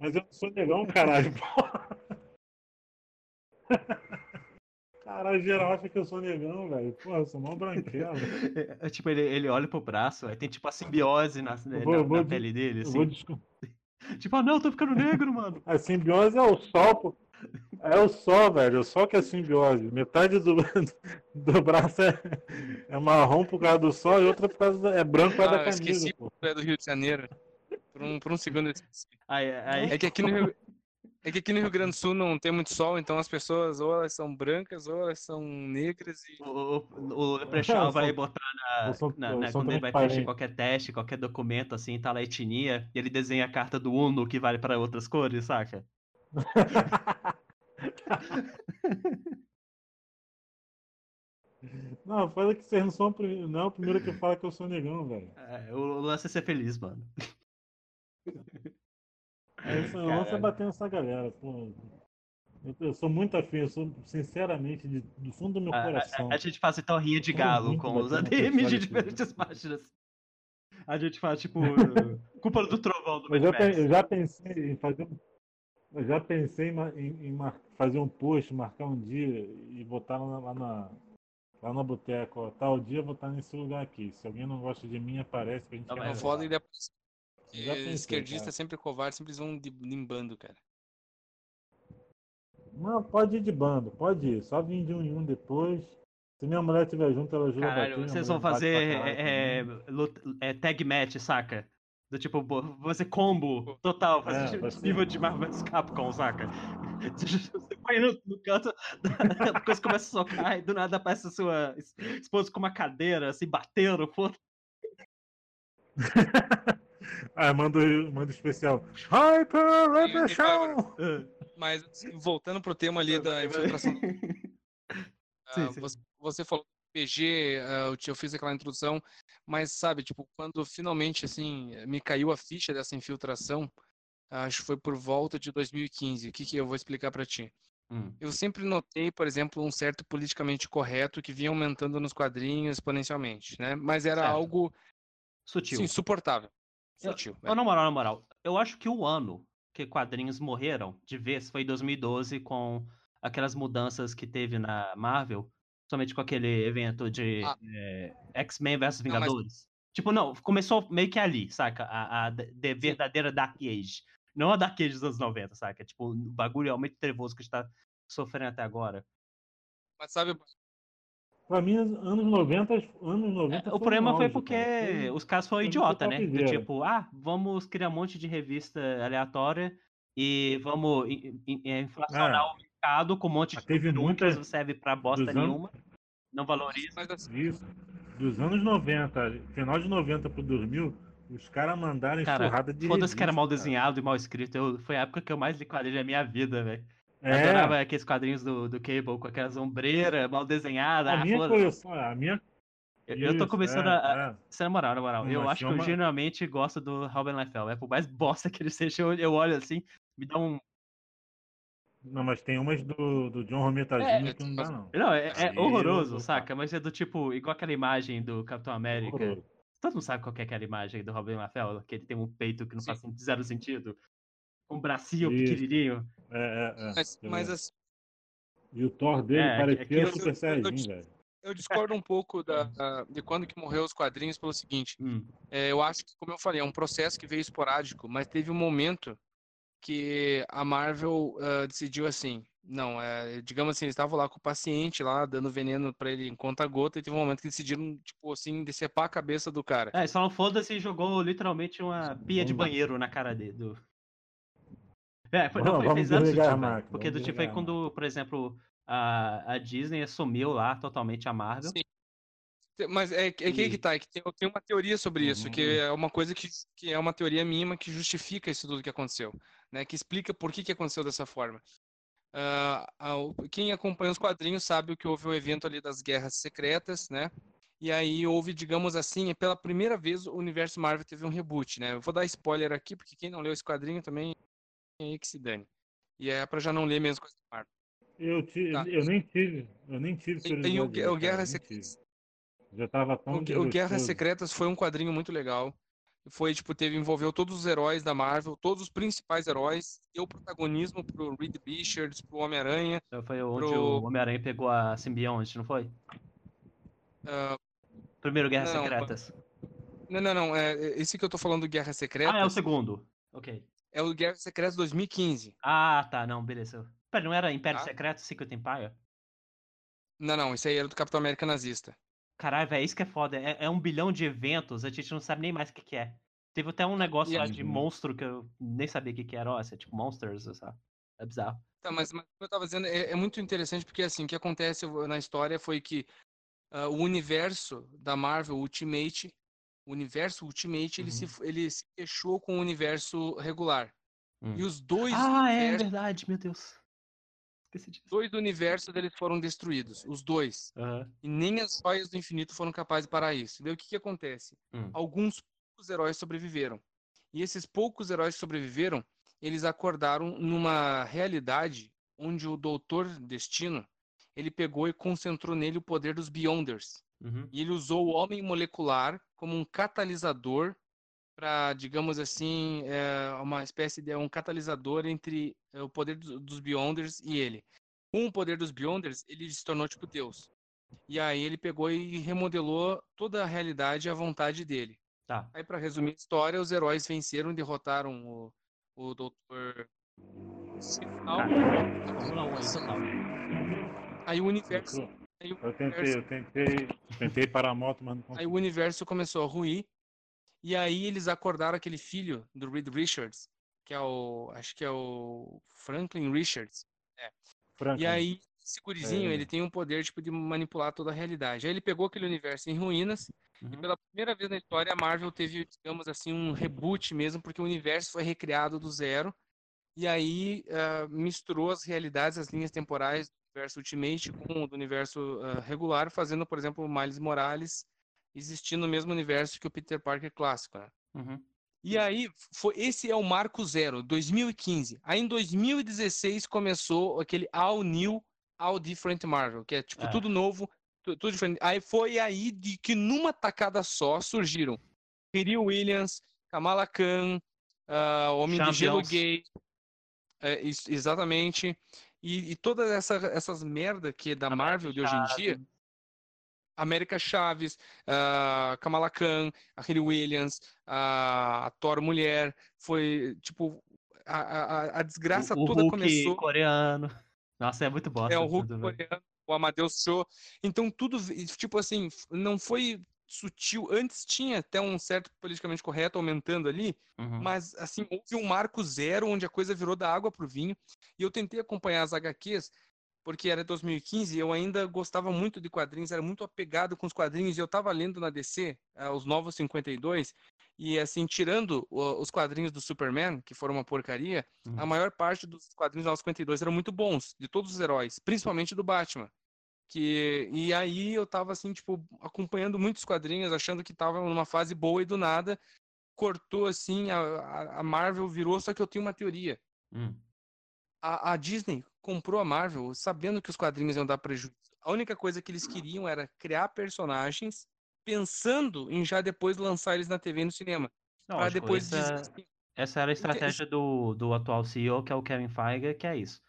Mas eu não sou negão, caralho, porra. (laughs) Caralho, geral acha que eu sou negão, velho. Porra, eu sou mó branquelo. É, tipo, ele, ele olha pro braço, aí tem tipo a simbiose na, na, vou- eu vou na de- pele dele, Eu assim. vou. (laughs) Tipo, ah não, eu tô ficando negro, mano. A simbiose é o sol, pô. É o sol, velho. O sol que é simbiose. Metade do, (laughs) do braço é, é marrom por causa do sol e outra por causa da, é branco por causa Ah, da eu camisa, esqueci pô. é do Rio de Janeiro. Por um, por um segundo eu esqueci. Aí, aí, É que aqui no Rio, é que aqui no Rio Grande do Sul não tem muito sol, então as pessoas ou elas são brancas ou elas são negras e o, o, o Leprechaun (laughs) vai sou- botar na, sou- na- na- sou quando ele vai preencher qualquer teste, qualquer documento, assim, tá lá a etnia, e ele desenha a carta do Uno que vale pra outras cores, saca? (laughs) Não, fala que vocês não são o primeiro, não é o primeiro que fala que eu sou negão, velho. É, o, o lance é ser feliz, mano. É isso não, você Caralho. bater nessa galera, pô. Eu, eu sou muito afim, eu sou, sinceramente, de- do fundo do meu A, coração. a- a gente faz então rinha de galo com os ADMs de diferentes páginas. A gente faz, tipo, (laughs) culpa do trovão do Eu Max. pe- eu já pensei em fazer um- eu já pensei em, em- em mar- fazer um post, marcar um dia e botar lá, na- lá na lá na boteca, ó, tal dia eu vou estar nesse lugar aqui. Se alguém não gosta de mim, aparece pra gente Tá É bem. foda e. Eu já pensei, esquerdista cara. sempre covarde, sempre vão de- limbando, cara. Não, pode ir de bando, pode ir. Só vir de um em um depois. Se minha mulher estiver junto, ela ajuda a Caralho, bater. vocês vão fazer é, lut- é, tag match, saca? Do tipo, fazer combo total, É, fazer ser. nível de Marvel vs Capcom, saca? (laughs) Você põe no, no canto, (laughs) a coisa começa a socar e do nada aparece a sua es- esposa com uma cadeira, assim, batendo, foda ah, (laughs) manda manda especial. Hyper Repression! Mas voltando pro tema ali da infiltração. Sim, ah, sim. Você, você falou do PG, ah, eu eu fiz aquela introdução, mas sabe, tipo, quando finalmente assim me caiu a ficha dessa infiltração, acho que foi por volta de 2015. O que que eu vou explicar pra ti? Hum, Eu sempre notei, por exemplo, um certo politicamente correto que vinha aumentando nos quadrinhos exponencialmente, né? Mas era Certo. algo Sutil. sim, suportável. Eu- Sutil. Mas é. na moral, na moral, eu acho que o ano que quadrinhos morreram de vez foi 2012 com aquelas mudanças que teve na Marvel, somente com aquele evento de Ah. eh, X-Men vs Não, mas- Vingadores. Tipo, não, começou meio que ali, saca? A, a de- de verdadeira Dark Age. Não a Dark Age dos anos 90, saca? Tipo, o bagulho é muito trevoso que a gente tá sofrendo até agora. Mas sabe, Pra mim, anos 90, anos 90 É, o problema foi porque cara. Os caras foram foi idiota, né? Do tipo, ah, vamos criar um monte de revista aleatória e vamos in- in- in- inflacionar Ah, o mercado com um monte de teve número que muita- não serve pra bosta anos- nenhuma, não valoriza. mas assim, Isso. Dos anos 90, final de 90 pro 2000, os caras mandaram Cara, enxurrada de foda-se que era mal revista, cara. desenhado e mal escrito. Eu, foi a época que eu mais li quadrinho na minha vida, velho. Eu É, adorava aqueles quadrinhos do, do Cable com aquelas ombreiras mal desenhadas. a Ah, minha coleção, a minha... Eu, eu tô Isso, começando é, a. é. Você, na moral, na moral, Não, eu acho que eu uma- genuinamente gosto do Robin Liefeld. É por mais (laughs) bosta que ele seja, eu, eu olho assim, me dá um. Não, mas tem umas do, do John Romita É, Jr. que não dá, não. Não, é, é horroroso, eu- saca? Mas é do tipo, igual aquela imagem do Capitão América. Horroroso. Todo mundo sabe qual que é aquela imagem do Robin Liefeld, que ele tem um peito que não faz zero sentido. Um bracinho Isso. pequenininho. É, é, é. mas, mas assim, E o Thor dele É, parecia Super eu- Saiyajin, velho. eu discordo um pouco da, da- de quando que morreu os quadrinhos pelo seguinte. Hum. É, eu acho que, como eu falei, é um processo que veio esporádico, mas teve um momento que a Marvel ah, decidiu assim, não, é, digamos assim, eles estavam lá com o paciente lá, dando veneno pra ele em conta gota, e teve um momento que decidiram, tipo assim, decepar a cabeça do cara. É, só não foda-se e jogou literalmente uma pia de banheiro na cara dele. Do... É, foi, não, foi, fez zero desligar sentido, a velho. máquina, Porque do tipo, a quando, por exemplo, a, a Disney assumiu lá totalmente a Marvel. Sim. Mas é, é que aí que tá, é que tem, tem uma teoria sobre isso, Uhum. que é uma coisa que, que é uma teoria mínima que justifica isso tudo que aconteceu, né? Que explica por que, que aconteceu dessa forma. O- quem acompanha os quadrinhos sabe que houve o evento ali das guerras secretas, né? E aí houve, digamos assim, pela primeira vez o universo Marvel teve um reboot, né? Eu vou dar spoiler aqui, porque quem não leu esse quadrinho também é aí que se dane. E é pra já não ler mesmo coisa da Marvel. Eu, ti- Tá. eu nem tive, eu nem tive Tem, tem o, de o Guerra. Secretas. Já tava tão O, o Guerras gostoso. Secretas foi um quadrinho muito legal. Foi, tipo, teve, envolveu todos os heróis da Marvel, todos os principais heróis, deu protagonismo pro Reed Richards, pro Homem-Aranha. Então Foi onde Pro- o Homem-Aranha pegou a simbionte, não foi? ah, Primeiro Guerras Não, Secretas. não, não, não. É, esse que eu tô falando do Guerras Secretas Ah, é o segundo. Ok. é o Guerras Secretas 2015. Ah, tá, não, beleza. Pera, não era Império Tá. Secreto, Secret Empire? Não, não, esse aí era do Capitão América nazista. Caralho, velho, isso que é foda. É, é um bilhão de eventos, a gente não sabe nem mais o que, que é. Teve até um negócio E lá de monstro que eu nem sabia o que, que era. Ó, é tipo Monsters, sabe? É bizarro. Tá, mas, mas eu tava dizendo, é, é muito interessante porque, assim, o que acontece na história foi que ah, o universo da Marvel Ultimate, o universo Ultimate, ele, se, Uhum. ele se fechou com o universo regular. Hum. E os dois Ah, é verdade, meu Deus. Esqueci disso. dois universos deles foram destruídos, os dois. Aham. E nem as joias do infinito foram capazes de parar isso. Daí o que, que acontece? Hum. Alguns poucos heróis sobreviveram. E esses poucos heróis que sobreviveram, eles acordaram numa realidade onde o Doutor Destino ele pegou e concentrou nele o poder dos Beyonders. Uhum. E ele usou o homem molecular como um catalisador para, digamos assim, é, uma espécie de um catalisador entre é, o poder dos, dos Beyonders e ele. Com o poder dos Beyonders, ele se tornou tipo Deus. E aí ele pegou e remodelou toda a realidade à vontade dele. Tá. Aí, para resumir a história, os heróis venceram, derrotaram o, o Fórmula 1 aí. Aí o universo. Aí o Eu tentei, universo- eu tentei, tentei parar a moto, mas não Aí consegui. o universo começou a ruir. E aí eles acordaram aquele filho do Reed Richards, que é o. Acho que é o Franklin Richards. Franklin. E aí, esse gurizinho, É. ele tem um poder tipo de manipular toda a realidade. Aí ele pegou aquele universo em ruínas e Uhum. pela primeira vez na história a Marvel teve, digamos assim, um reboot mesmo, porque o universo foi recriado do zero. E aí ah, misturou as realidades, as linhas temporais do universo Ultimate com o do universo ah, regular, fazendo, por exemplo, o Miles Morales existir no mesmo universo que o Peter Parker clássico, né? Uhum. E aí, foi, esse é o marco zero, 2015. Aí em 2016 começou aquele All New, All Different Marvel, que é tipo É. tudo novo, tu- tudo diferente. Aí foi aí de que numa tacada só surgiram Riri Williams, Kamala Khan, ah, Homem de Gelo Champions. Gay, é, exatamente. E, e todas essa, essas merda que é da Marvel de hoje em dia, América Chaves, ah, Kamala Khan, a Riri Williams, a, a Thor Mulher, foi tipo a, a, a desgraça o, o toda Hulk começou. coreano. Nossa, é muito bosta. É o Hulk tudo, coreano, o Amadeus Cho. Então tudo, tipo assim, não foi sutil. Antes tinha até um certo politicamente correto aumentando ali, Uhum. mas assim, houve um marco zero onde a coisa virou da água pro vinho. E eu tentei acompanhar as HQs, porque era 2015 e eu ainda gostava muito de quadrinhos, era muito apegado com os quadrinhos. E eu tava lendo na DC, eh, os Novos 52, e assim, tirando os quadrinhos do Superman, que foram uma porcaria, a Uhum. maior parte dos quadrinhos dos Novos 52 eram muito bons, de todos os heróis, principalmente do Batman. Que, e aí eu tava assim, tipo, acompanhando muitos quadrinhos, achando que tava numa fase boa e do nada cortou assim, a, a- a Marvel virou, só que eu tenho uma teoria. Hum. A, a Disney comprou a Marvel sabendo que os quadrinhos iam dar prejuízo. A única coisa que eles queriam era criar personagens pensando em já depois lançar eles na TV e no cinema. Lógico, depois essa, dizer essa era a estratégia do, do atual CEO, que é o Kevin Feige, que é isso.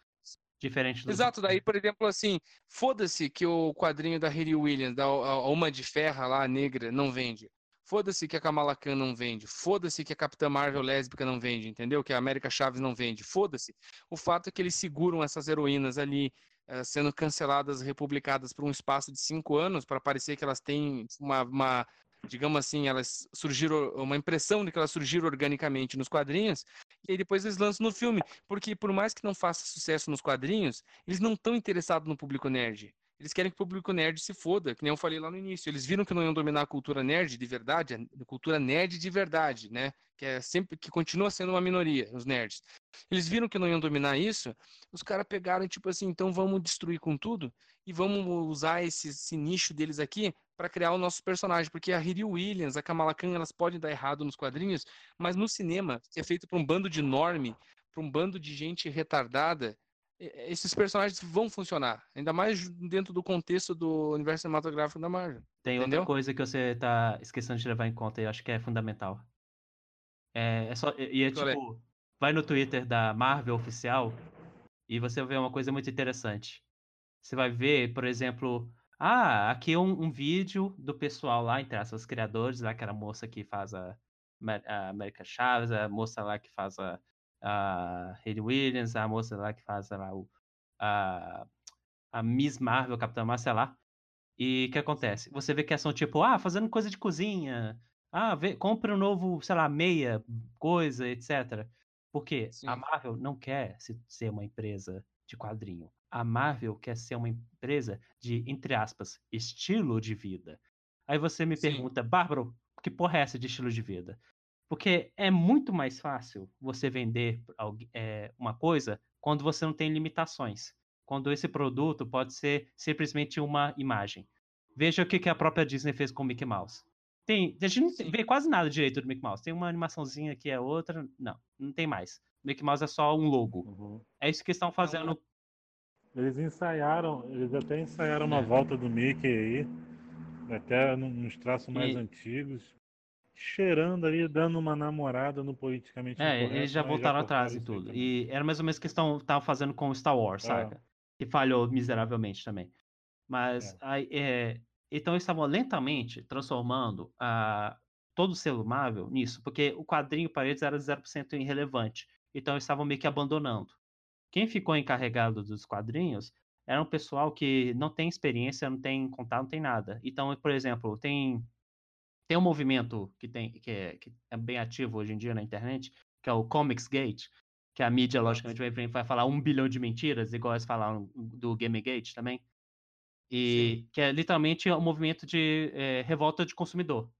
Diferente do. Exato, daí, por exemplo, assim, foda-se que o quadrinho da Riri Williams, da a- a Uma de Ferra lá, negra, não vende. Foda-se que a Kamala Khan não vende. Foda-se que a Capitã Marvel lésbica não vende, entendeu? Que a América Chaves não vende. Foda-se. O fato é que eles seguram essas heroínas ali eh, sendo canceladas, republicadas por um espaço de cinco anos para parecer que elas têm uma, uma, digamos assim, elas surgiram, uma impressão de que elas surgiram organicamente nos quadrinhos, e aí depois eles lançam no filme. Porque por mais que não faça sucesso nos quadrinhos, eles não estão interessados no público nerd. Eles querem que o público nerd se foda, que nem eu falei lá no início. Eles viram que não iam dominar a cultura nerd de verdade, a cultura nerd de verdade, né? Que é sempre que continua sendo uma minoria, os nerds. Eles viram que não iam dominar isso, os caras pegaram tipo assim, então vamos destruir com tudo e vamos usar esse, esse nicho deles aqui para criar o nosso personagem, porque a Riri Williams, a Kamala Khan, elas podem dar errado nos quadrinhos, mas no cinema, é feito por um bando de norme, para um bando de gente retardada, esses personagens vão funcionar, ainda mais dentro do contexto do universo cinematográfico da Marvel. Tem Entendeu? outra coisa que você tá esquecendo de levar em conta e eu acho que é fundamental. É, é só, e é Qual é? tipo, vai no Twitter da Marvel oficial e você vai ver uma coisa muito interessante. Você vai ver, por exemplo, ah, aqui um, um vídeo do pessoal lá, entre essas criadores, lá, que era a moça que faz a, a América Chaves, a moça lá que faz a, a Hayley Williams, a moça lá que faz lá, o, a, a Miss Marvel, Capitã Marvel, lá. E o que acontece? Você vê que são tipo, ah, fazendo coisa de cozinha. Ah, vê, compra um novo, sei lá, meia, coisa, etc. Porque Sim. a Marvel não quer se- ser uma empresa de quadrinho. A Marvel quer ser uma empresa de, entre aspas, estilo de vida. Aí você me Sim. pergunta, Bárbaro, que porra é essa de estilo de vida? Porque é muito mais fácil você vender é, uma coisa quando você não tem limitações. Quando esse produto pode ser simplesmente uma imagem. Veja o que que a própria Disney fez com o Mickey Mouse. Tem, a gente não Sim. vê quase nada direito do Mickey Mouse. Tem uma animaçãozinha que é outra. Não, não tem mais. O Mickey Mouse é só um logo. Uhum. É isso que estão fazendo Eles ensaiaram, eles até ensaiaram uma volta do Mickey aí, até nos traços mais E- antigos, cheirando ali, dando uma namorada no politicamente É, incorreto, eles já mas voltaram cortaram atrás e tudo. E era mais ou menos o que estavam fazendo com Star Wars, É. saca? Que falhou miseravelmente também. Mas É. aí, é, então eles estavam lentamente transformando a, todo o selo Marvel nisso, porque o quadrinho para eles era 0% irrelevante. Então eles estavam meio que abandonando. Quem ficou encarregado dos quadrinhos era um pessoal que não tem experiência, não tem contato, não tem nada. Então, por exemplo, tem tem um movimento que tem que é, que é bem ativo hoje em dia na internet, que é o Comics Gate, que a mídia logicamente vai, vai falar um bilhão de mentiras, igual eles falaram do Gamergate também. E que é literalmente um movimento de eh, revolta de consumidor.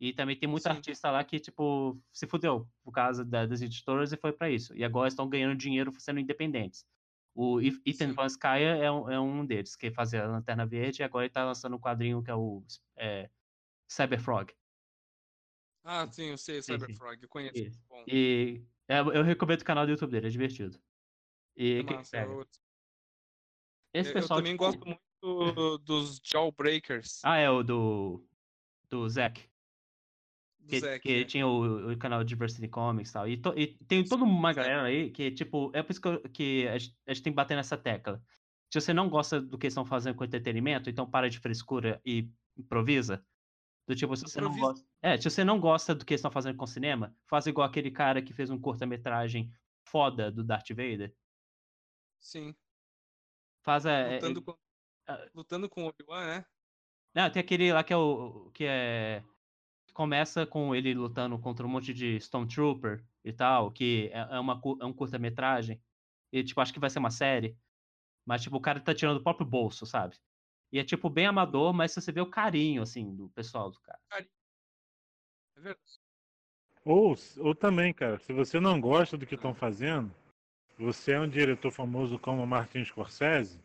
E também tem muito Sim. artista lá que, tipo, se fudeu por causa da- das editoras e foi pra isso. E agora estão ganhando dinheiro sendo independentes. O Ethan Sim. Van é um, é um deles, que fazia a Lanterna Verde e agora ele tá lançando um quadrinho que é o é, Cyberfrog. Ah, sim, eu sei, sim. Cyberfrog, eu conheço. Isso. Bom, E é, eu recomendo o canal do YouTube dele, é divertido. E é massa, eu, esse eu pessoal. também tipo- gosto muito dos Jawbreakers Ah, é o do. Do Zack. Que, Zack. que é. tinha o, o canal Diversity Comics e tal. E, to- e tem toda uma galera aí que, tipo, é por isso que, eu- que a, gente, a gente tem que bater nessa tecla. Se você não gosta do que estão fazendo com entretenimento, então para de frescura e improvisa. Do tipo, se você não gosta. É, se você não gosta do que estão fazendo com cinema, faz igual aquele cara que fez um curta-metragem foda do Darth Vader. Sim, Faz a. é- lutando com, ah. lutando com o Obi-Wan, né? Não, tem aquele lá que é o. que é. que começa com ele lutando contra um monte de Stormtrooper e tal, que é, é uma, é um curta-metragem. E, tipo, acho que vai ser uma série. Mas, tipo, o cara tá tirando do próprio bolso, sabe? E é, tipo, bem amador, mas você vê o carinho, assim, do pessoal do cara. É verdade. Ou, ou também, cara, se você não gosta do que estão fazendo, você é um diretor famoso como Martin Scorsese,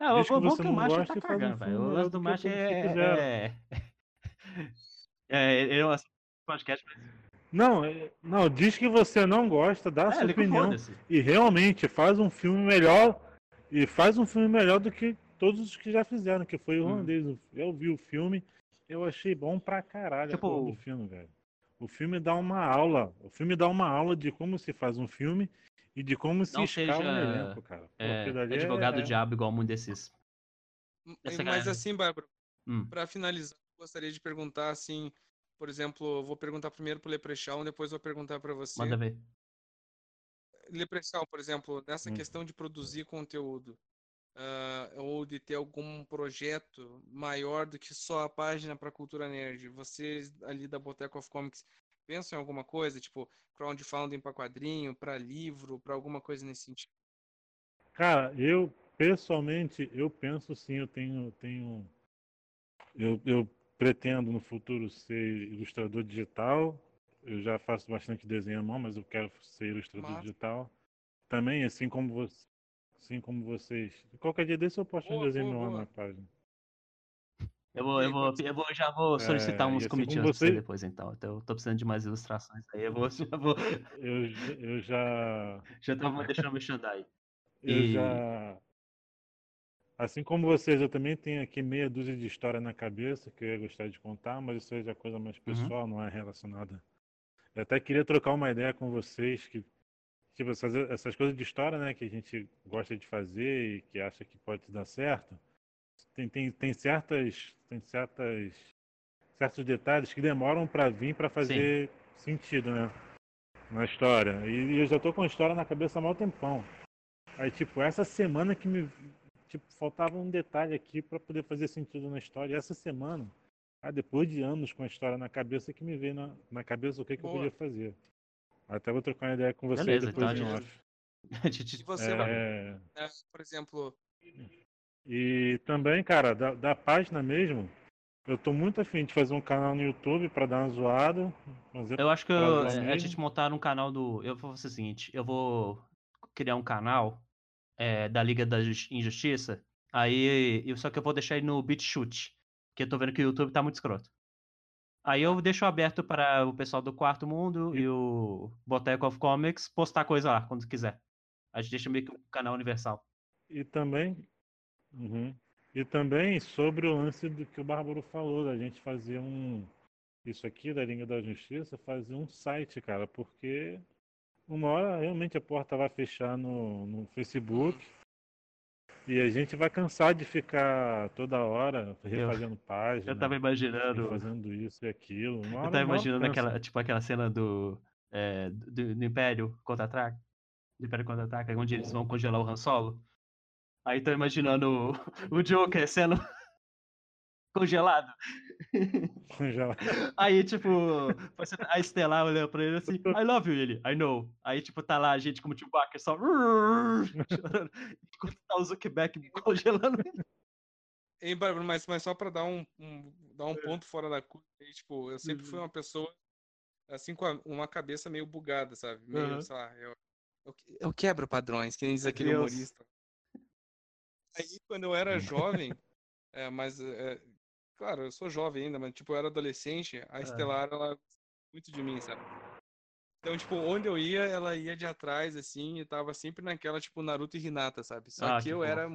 É, o que bom você que o gosta tá faz cagando, velho. O lance do que que é. É, é, ele é um podcast. mas- Não, é- não, diz que você não gosta, dá a É, sua que opinião e realmente faz um filme melhor e faz um filme melhor do que todos os que já fizeram, que foi o Uhum. irlandês. Eu vi o filme, eu achei bom pra caralho Tipo- a porra do filme, velho. O filme dá uma aula, o filme dá uma aula de como se faz um filme e de como se Não escala um seja, elenco, cara. É, advogado é- diabo igual um desses. M- Essa Mas galera- assim, Bárbara, Hum, pra finalizar, eu gostaria de perguntar assim, por exemplo, eu vou perguntar primeiro pro Leprechaun, depois vou perguntar pra você. manda ver. Leprechaun, por exemplo, nessa Hum. questão de produzir conteúdo, ah, ou de ter algum projeto maior do que só a página para Cultura Nerd, vocês ali da Boteco of Comics pensam em alguma coisa, tipo crowdfunding para quadrinho, para livro, para alguma coisa nesse sentido? Cara, eu pessoalmente eu penso sim, eu tenho tenho eu, eu pretendo no futuro ser ilustrador digital. Eu já faço bastante desenho à mão, mas eu quero ser ilustrador Massa. digital. Também, assim como você, assim como vocês. Qualquer dia desse eu posto um Boa, desenho boa, meu boa. na página. Eu vou, eu vou, ser. eu vou, já vou solicitar É, uns assim pra você depois, então. Então, eu tô precisando de mais ilustrações aí. Eu vou, (laughs) já vou. Eu, eu já Já tava deixando mexendo aí. Eu E- já. Assim como vocês, eu também tenho aqui meia dúzia de história na cabeça que eu ia gostar de contar, mas isso aí já é coisa mais pessoal, não é relacionada. Eu até queria trocar uma ideia com vocês que, tipo, essas, essas coisas de história, né, que a gente gosta de fazer e que acha que pode dar certo, tem, tem, tem certas, tem certas, certos detalhes que demoram para vir para fazer sentido, né, na história. E, e eu já tô com a história na cabeça há mau tempão. Aí, tipo, essa semana que me. Tipo, faltava um detalhe aqui para poder fazer sentido na história. E essa semana, ah, depois de anos com a história na cabeça, que me veio na, na cabeça o que, que eu podia fazer. Até vou trocar uma ideia com você Beleza, depois então em a off. (laughs) E você, É, né, por exemplo, e também, cara, da, da página mesmo, eu tô muito afim de fazer um canal no YouTube para dar uma zoada. fazer Eu acho que eu, zoar a gente montar um canal do. Eu vou fazer o seguinte: eu vou criar um canal é, da Liga da Jus- Injustiça. Aí. eu- Só que eu vou deixar ele no BitChute. Porque eu tô vendo que o YouTube tá muito escroto. Aí eu deixo aberto para o pessoal do Quarto Mundo e o Boteco of Comics postar coisa lá quando quiser. A gente deixa meio que um canal universal. E também. Uhum. E também sobre o lance do que o Bárbaro falou, da gente fazer um. Isso aqui da Língua da Justiça, fazer um site, cara, porque uma hora realmente a porta vai fechar no, no Facebook e a gente vai cansar de ficar toda hora refazendo página. Eu tava imaginando. Fazendo isso e aquilo. Uma Eu tava imaginando aquela, tipo, aquela cena do, é, do, do Império contra-ataque. Do Império contra-ataque, onde eles vão congelar o Han Solo. Aí tô imaginando o, (laughs) o Joker sendo congelado. Já- (laughs) Aí, tipo, a Estelar olhando pra ele assim, I love you, ele, I know. Aí, tipo, tá lá a gente como Chewbacca, só (laughs) chorando, enquanto tá o Zuckerberg (laughs) congelando ele. Ei, Bárbara, mas, mas só pra dar um, um- dar um ponto fora da curva, tipo, eu sempre fui uma pessoa, assim, com a- uma cabeça meio bugada, sabe? Meio, Aham. sei lá, eu, eu, eu quebro padrões, que nem diz aquele Deus. humorista. Aí, quando eu era jovem, é, mas, é, claro, eu sou jovem ainda, mas, tipo, eu era adolescente, a Estelar, ela muito de mim, sabe? Então, tipo, onde eu ia, ela ia de atrás, assim, e tava sempre naquela, tipo, Naruto e Hinata, sabe? Só Ah, que que eu fofo. era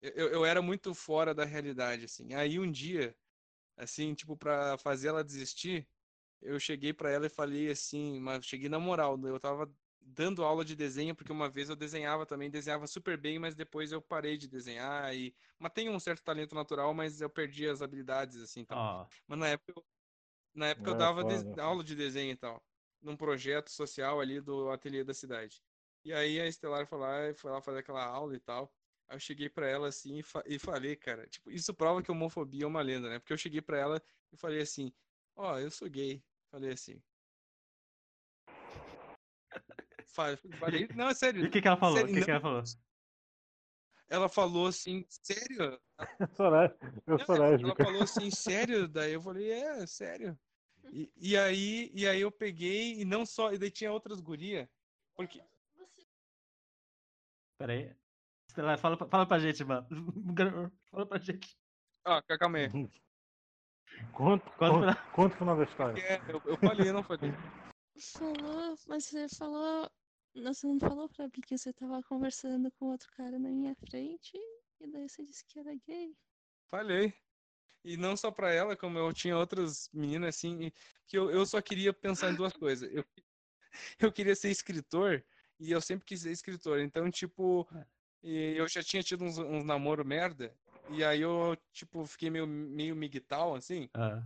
eu, eu era muito fora da realidade, assim. Aí um dia, assim, tipo, pra fazer ela desistir, eu cheguei pra ela e falei assim, mas cheguei na moral, eu tava dando aula de desenho, porque uma vez eu desenhava também, desenhava super bem, mas depois eu parei de desenhar e... Mas tenho um certo talento natural, mas eu perdi as habilidades, assim, tal. Ó, Mas na época, eu- na época eu É, dava foda, des- foda. aula de desenho e tal, num projeto social ali do ateliê da cidade. E aí a Estelar foi lá, e foi lá fazer aquela aula e tal. Aí eu cheguei pra ela assim e, fa- e falei, cara, tipo, isso prova que homofobia é uma lenda, né? Porque eu cheguei pra ela e falei assim, ó, eu sou gay. Falei assim. Fa- Falei, não, é sério. E o que que ela falou? O sério, que que ela falou? Ela falou assim, sério? (laughs) Eu sou Não, ela, falou assim, sério? Daí eu falei, é, sério. E, e aí, e aí eu peguei, e não só, e daí tinha outras guria, porque, Pera aí. Estelar, fala, pra- fala pra gente, mano. (laughs) Fala pra gente. ó, calma aí. (laughs) Conta, Conta conta, o final da história. É, eu, eu falei, eu não falei. Falou, mas você falou. Não, Você não falou pra mim que você tava conversando com outro cara na minha frente e daí você disse que era gay. Falei. E não só pra ela, como eu tinha outras meninas assim, que eu, eu só queria pensar em duas coisas. Eu, (laughs) eu queria ser escritor e eu sempre quis ser escritor. Então, tipo, e eu já tinha tido uns, uns namoro merda. E aí eu, tipo, fiquei meio, meio miguital, assim. Ah,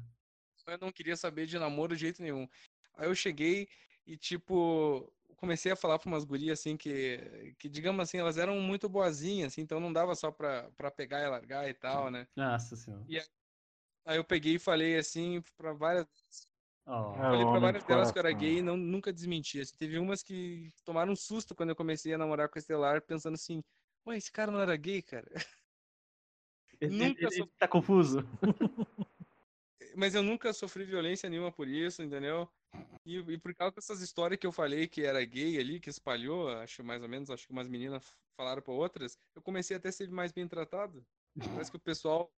Eu não queria saber de namoro de jeito nenhum. Aí eu cheguei e, tipo, comecei a falar pra umas gurias, assim, que, que digamos assim, elas eram muito boazinhas, assim, então não dava só pra, pra pegar e largar e tal, né? nossa senhora. Aí eu peguei e falei, assim, pra várias, É, falei pra homem várias de delas que eu era gay e não, nunca desmenti. Assim, teve umas que tomaram um susto quando eu comecei a namorar com a Estelar, pensando assim, ué, esse cara não era gay, cara? ele, nunca ele- ele sou- tá confuso? (laughs) Mas eu nunca sofri violência nenhuma por isso, entendeu? E, e por causa dessas histórias que eu falei que era gay ali, que espalhou, acho mais ou menos, acho que umas meninas falaram pra outras, eu comecei até a ser mais bem tratado. Parece que o pessoal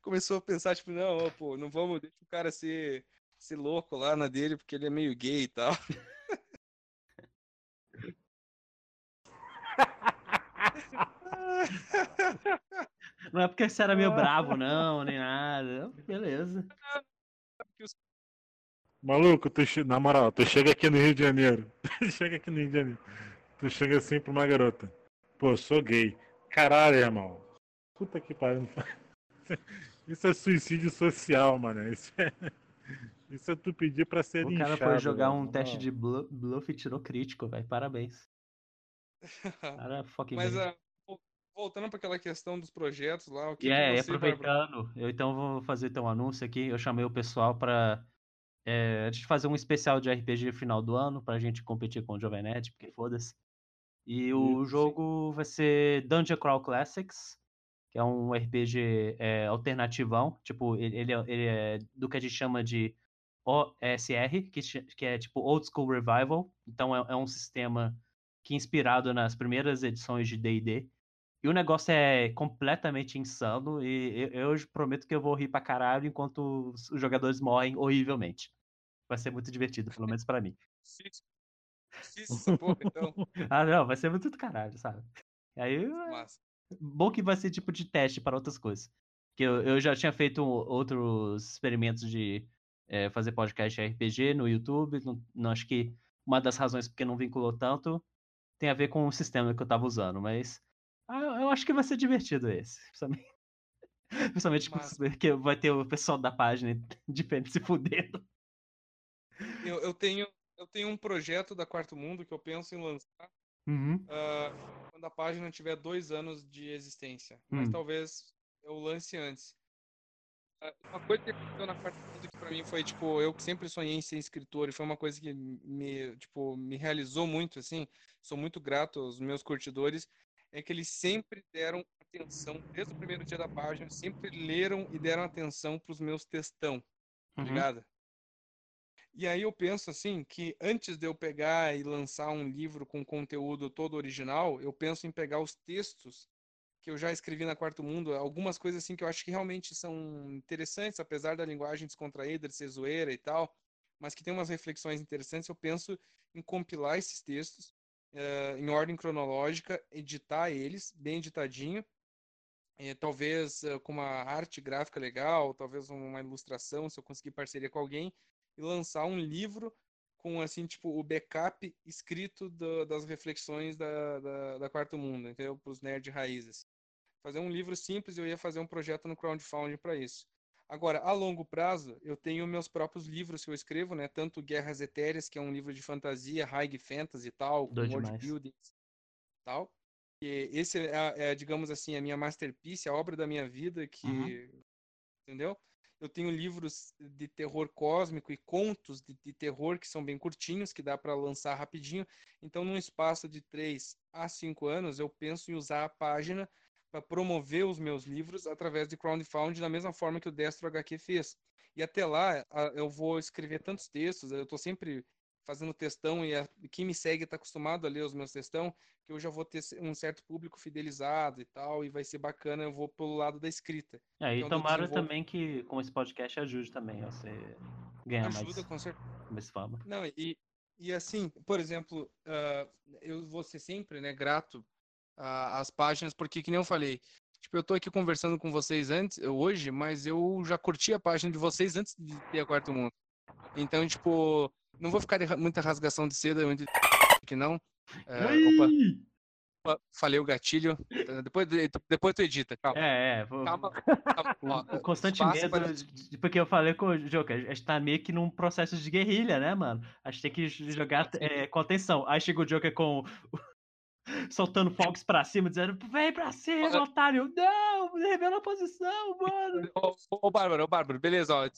começou a pensar, tipo, não, ó, pô, não vamos, deixa o cara ser, ser louco lá na dele, porque ele é meio gay e tal. (laughs) Não é porque você era meio bravo, não, nem nada. Beleza. Maluco, tu che... na moral, tu chega aqui no Rio de Janeiro. Tu (laughs) chega aqui no Rio de Janeiro. Tu chega assim pra uma garota. Pô, sou gay. Caralho, irmão. Puta que pariu. (laughs) Isso é suicídio social, mano. Isso é, (laughs) Isso é tu pedir pra ser O cara linchado, foi jogar velho, um teste de blu- bluff e tirou crítico, velho. Parabéns. Cara, fucking Mas. Vo- voltando para aquela questão dos projetos lá, o que, E que é, você, aproveitando, eu então vou fazer então um anúncio aqui. Eu chamei o pessoal pra é, a gente fazer um especial de RPG final do ano pra gente competir com o Jovem Nerd, porque foda-se. E o jogo vai ser Dungeon Crawl Classics, que é um RPG é, alternativão. Tipo, ele, ele é, ele é do que a gente chama de OSR, que, que é tipo Old School Revival. Então é, é um sistema que é inspirado nas primeiras edições de D&D. E o negócio é completamente insano e eu, eu prometo que eu vou rir pra caralho enquanto os jogadores morrem horrivelmente. Vai ser muito divertido, pelo menos pra mim. essa porra, então. (laughs) Ah, não, vai ser muito do caralho, sabe? Aí, Massa. bom que vai ser tipo de teste para outras coisas. Que eu, eu já tinha feito outros experimentos de é, fazer podcast RPG no YouTube. Não, não, acho que uma das razões porque não vinculou tanto tem a ver com o sistema que eu tava usando, mas ah, eu acho que vai ser divertido esse. Principalmente, (laughs) principalmente porque vai ter o pessoal da página (laughs) diferente se fudendo. Eu, eu, tenho, eu tenho um projeto da Quarto Mundo que eu penso em lançar uhum. uh, quando a página tiver dois anos de existência. Mas Hum. talvez eu lance antes. Ah, Uma coisa que aconteceu na Quarto Mundo que pra mim foi, tipo, eu sempre sonhei em ser escritor e foi uma coisa que me, tipo, me realizou muito, assim. Sou muito grato aos meus curtidores. É que eles sempre deram atenção, desde o primeiro dia da página, sempre leram e deram atenção pros meus textão, tá Uhum. ligado? E aí eu penso assim que antes de eu pegar e lançar um livro com conteúdo todo original, eu penso em pegar os textos que eu já escrevi na Quarto Mundo, algumas coisas assim que eu acho que realmente são interessantes, apesar da linguagem descontraída, de ser zoeira e tal, mas que tem umas reflexões interessantes. Eu penso em compilar esses textos eh, em ordem cronológica, editar eles bem editadinho, eh, talvez eh, com uma arte gráfica legal, talvez uma ilustração, se eu conseguir parceria com alguém, e lançar um livro com assim tipo o backup escrito do- das reflexões da, da, da Quarto Mundo, entendeu? Para os nerd raízes. Fazer um livro simples, eu ia fazer um projeto no crowdfunding para isso. Agora, a longo prazo, eu tenho meus próprios livros que eu escrevo, né? Tanto Guerras Etéreas, que é um livro de fantasia, high fantasy e tal, Doido world demais. building e tal. E esse é, é, digamos assim, a minha masterpiece, a obra da minha vida, que, Uhum. entendeu? Eu tenho livros de terror cósmico e contos de, de terror que são bem curtinhos, que dá para lançar rapidinho. Então, num espaço de 3 a 5 anos, eu penso em usar a página para promover os meus livros através de crowdfunding, da mesma forma que o Destro HQ fez. E até lá, eu vou escrever tantos textos, eu estou sempre fazendo textão e a- quem me segue está acostumado a ler os meus textão, que eu já vou ter um certo público fidelizado e tal, e vai ser bacana, eu vou pelo lado da escrita. É, e eu tomara desenvolvo- também que com esse podcast ajude também a você ganhar Ajuda, mais, com certeza. mais fama. Não, e, e assim, por exemplo, ah, eu vou ser sempre, né, grato às páginas, porque que nem eu falei, tipo, eu tô aqui conversando com vocês antes, hoje, mas eu já curti a página de vocês antes de ter a Quarto Mundo. Então, tipo, não vou ficar de muita rasgação de seda, muito que não. Ah, opa, opa, falei o gatilho. Depois, depois tu edita, calma. É, é. vou- Calma, (laughs) calma. ó, O constante medo, para- porque eu falei com o Joker, a gente tá meio que num processo de guerrilha, né, mano? A gente tem que jogar é, com atenção. Aí chega o Joker com. Soltando fogos pra cima, dizendo: vem pra cima, Olha- otário! Não! Revela a posição, mano! Ô, ô, Bárbara, ô, Bárbara, beleza, ó.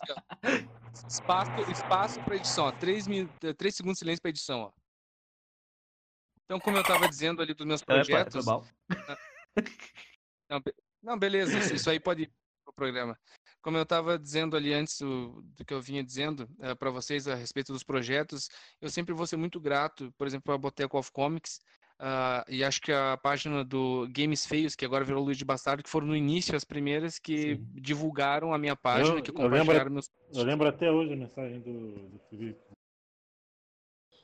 Espaço, espaço pra edição, ó. Três, min- três segundos de silêncio pra edição, ó. Então, como eu tava dizendo ali dos meus projetos. bom. Não, be- não, beleza, isso- aí pode ir pro programa. Como eu estava dizendo ali antes o- do que eu vinha dizendo para vocês a respeito dos projetos, eu sempre vou ser muito grato, por exemplo, a Boteco of Comics, ah, e acho que a página do Games Feios, que agora virou Luiz de Bastardo, que foram no início as primeiras que Sim. divulgaram a minha página, Eu- que eu lembro- compartilharam meus Eu lembro até hoje a mensagem do, do Felipe.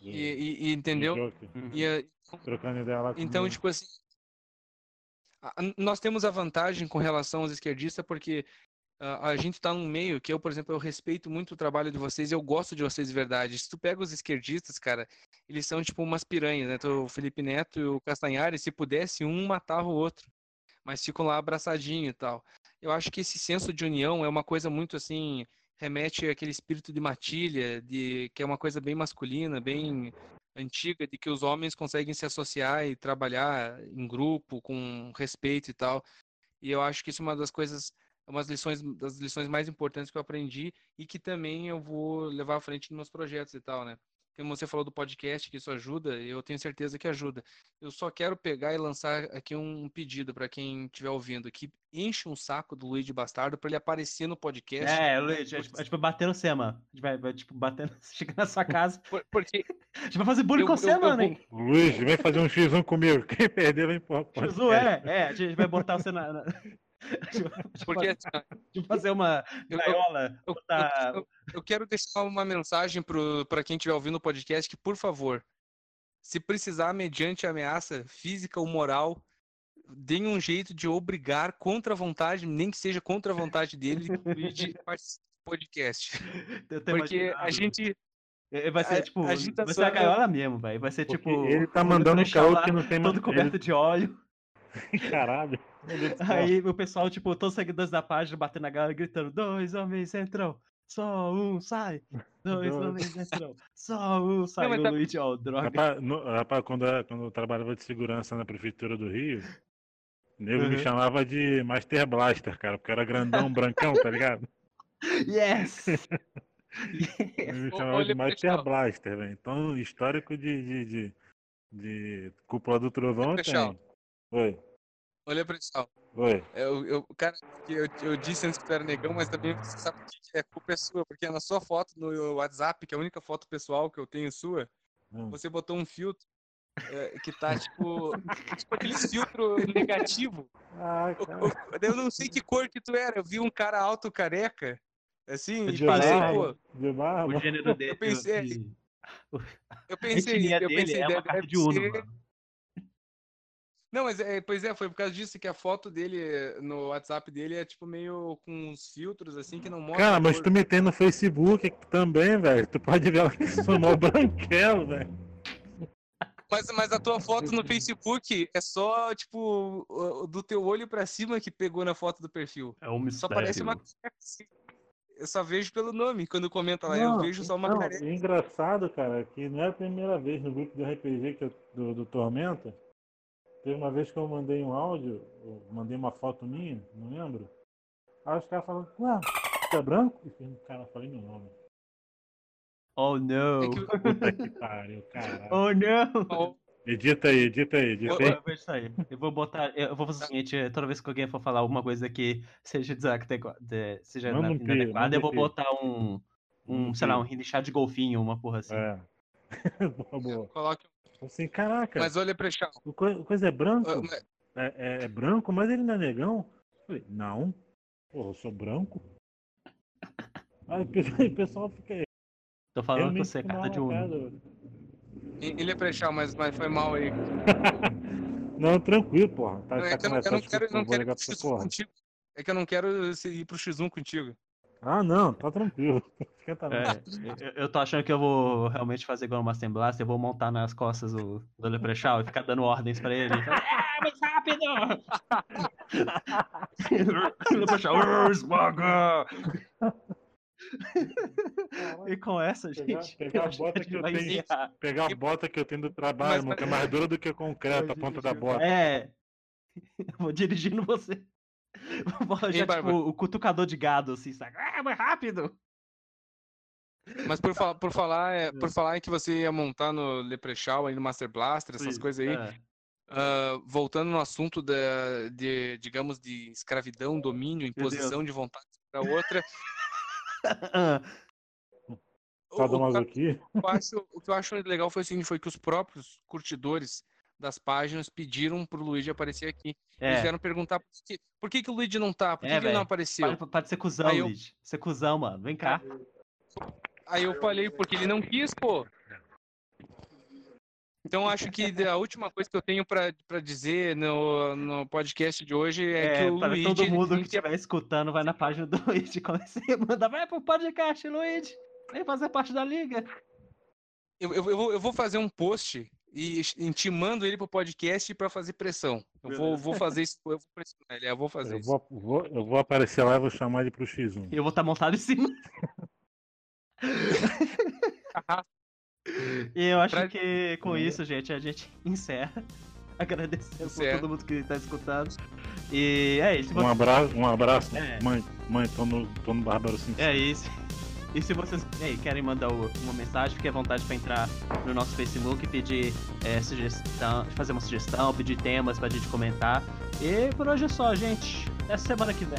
Do- e, e- e entendeu? Uhum. E, eh, trocando ideia lá Então, comigo. tipo assim, a- nós temos a vantagem com relação aos esquerdistas, porque a gente tá num meio que eu, por exemplo, eu respeito muito o trabalho de vocês eu gosto de vocês de verdade. Se tu pega os esquerdistas, cara, eles são tipo umas piranhas, né? Tu- O Felipe Neto e o Castanhari, se pudesse, um matava o outro. Mas ficam lá abraçadinho e tal. Eu acho que esse senso de união é uma coisa muito assim, remete àquele espírito de matilha, de que é uma coisa bem masculina, bem antiga de que os homens conseguem se associar e trabalhar em grupo com respeito e tal. E eu acho que isso é uma das coisas, umas lições das lições mais importantes que eu aprendi e que também eu vou levar à frente nos meus projetos e tal, né? Como você falou do podcast, que isso ajuda, eu tenho certeza que ajuda. Eu só quero pegar e lançar aqui um pedido para quem estiver ouvindo, que enche um saco do Luiz de Bastardo para ele aparecer no podcast. É, Luiz, a gente, a gente vai bater no mano. A gente vai, vai, tipo, bater, (laughs) chega na sua casa. Por- Porque (laughs) A gente vai fazer bullying Eu- com você, eu mano, vou- hein? Luiz, vem fazer um X1 comigo. Quem perder vai empurrar pro Juzu, é, é, a gente vai botar você na. na... (laughs) Porque assim, fazer uma gaiola. eu- botar- eu- eu quero deixar uma mensagem para quem estiver ouvindo o podcast que, por favor, se precisar, mediante ameaça física ou moral, deem um jeito de obrigar contra a vontade, nem que seja contra a vontade dele, que o Luigi (laughs) participe do podcast. Porque imaginando. a gente. É, Vai ser a- tipo. a vai ser a é- gaiola mesmo, velho. Vai ser Porque tipo. ele tá mandando um caô lá, que não tem mais. Todo coberto de óleo. (laughs) Caralho. Aí o pessoal, tipo, todos os seguidores da página batendo na galera gritando: dois homens entram, só um sai. Dois Dois. homens entram, só um sai. mas o tá- Luigi, ó, droga. Rapaz, no- rapaz, quando, eu- quando eu trabalhava de segurança na prefeitura do Rio, o nego me Uhum. chamava de Master Blaster, cara, porque era grandão, brancão, tá ligado? (laughs) Yes! (laughs) Ele me chamava de Master Leprechaun. Blaster, velho. Então, histórico de, de, de, de cúpula do trovão tenho. Oi, Olha, pessoal. oi. Eu, eu, cara, que eu, eu disse antes que tu era negão, mas também você sabe que a culpa é sua, porque na sua foto no WhatsApp, que é a única foto pessoal que eu tenho sua, Hum. você botou um filtro é, que tá tipo, (laughs) tipo aquele filtro negativo. Ah, Eu, cara. eu- eu não sei que cor que tu era, eu vi um cara alto careca, assim, e De falei, pensei, barba, pô, de barba. O gênero dele. pensei- de- eu pensei, eu pensei, é uma deve, carta deve de Uno, ser... mano. Não, mas é, pois é, foi por causa disso que a foto dele no WhatsApp dele é tipo meio com uns filtros assim que não mostra. Cara, mas cor. tu me tem no Facebook também, velho. Tu pode ver lá que mó branquelo, velho. Mas, mas a tua foto no Facebook é só, tipo, o- do teu olho pra cima que pegou na foto do perfil. É um Só mistério. parece uma careca, assim. Eu só vejo pelo nome. Quando comenta lá, eu Não, vejo só uma não, careca. é engraçado, cara, que não é a primeira vez no grupo do RPG que eu- do, do Tormenta. Teve uma vez que eu mandei um áudio, eu mandei uma foto minha, não lembro. Aí os caras falaram, ué, tu é branco? E eu, cara, eu falei meu nome. Oh, não. É que- Puta que pariu, caralho. Oh, não. Edita aí, edita aí, edita aí. Eu vou isso aí. Eu vou botar. Eu vou fazer o seguinte: toda vez que alguém for falar alguma coisa que seja desadequa- de- seja Manda um inadequada, eu vou botar um. Um, Um sei lá, um rinchar de golfinho, uma porra assim. É. (laughs) boa, boa. coloque. Assim, caraca, Mas olha, Prechal. o co- o coisa é branco? ah, mas- É, é- é branco, mas ele não é negão? Eu falei, não. Porra, eu sou branco? Aí o pe- o pessoal fica Tô falando com realmente você, fica carta de um. marcado. Ele é Prechal, mas, mas foi mal aí. (laughs) Não, tranquilo, porra. Tá Não, é que eu não, eu não quero, eu não quero ir ligar pro pra essa X1 porra. contigo. É que eu não quero ir pro X1 contigo. Ah, não, tá tranquilo. (laughs) Esquenta. É, eu, eu tô achando que eu vou realmente fazer igual no Master Blaster, eu vou montar nas costas o do Leprechaun e ficar dando ordens pra ele. (laughs) Ah, mais rápido! (laughs) Leprechaun, esmaga! E com essa, Pegar- gente, pegar a bota gente que eu tenho. Pegar a bota que eu tenho do trabalho, Mas- que é mais dura do que concreto, a ponta da bota. É. Eu vou dirigindo você. (laughs) Já, tipo, o cutucador de gado, assim, sabe? Ah, mais rápido! Mas por, fa- por falar, é, por falar em que você ia montar no Leprechaun, aí no Master Blaster, essas Sim, coisas aí, é. ah, voltando no assunto da, de, digamos, de escravidão, domínio, imposição de vontade para outra, (laughs) o, o, Sadomasoquia. que eu acho, o que eu acho legal foi o seguinte, foi que os próprios curtidores das páginas pediram pro Luigi aparecer aqui. Eles é. vieram perguntar por que, por que, que o Luigi não tá, por que, É, que ele não apareceu. Para, para de ser cuzão, eu- Luigi. Ser cuzão, mano. Vem cá. Aí eu falei, porque ele não quis, pô. Então acho que a última coisa que eu tenho pra pra dizer no, no podcast de hoje é, que É, o para Luigi todo mundo que estiver escutando, vai na página do Luigi. Comecei a mandar, vai pro podcast, Luigi. Vem fazer parte da liga. Eu, eu, eu vou fazer um post e intimando ele pro podcast pra fazer pressão. Eu vou, vou fazer isso, eu vou pressionar ele, eu vou fazer Eu isso. vou, vou- eu vou aparecer lá e vou chamar ele pro X1. E eu vou estar montado em cima. E (laughs) eu acho Pra- que com isso, gente, a gente encerra. (laughs) Agradecendo por todo mundo que tá escutando. E é isso. Um abraço, um abraço. É. Mãe, mãe, tô no, tô no Bárbaro Simpson. É isso. E se vocês querem mandar uma mensagem, fique à vontade para entrar no nosso Facebook e pedir é, sugestão, fazer uma sugestão, pedir temas pra gente comentar. E por hoje é só, gente. Até semana que vem.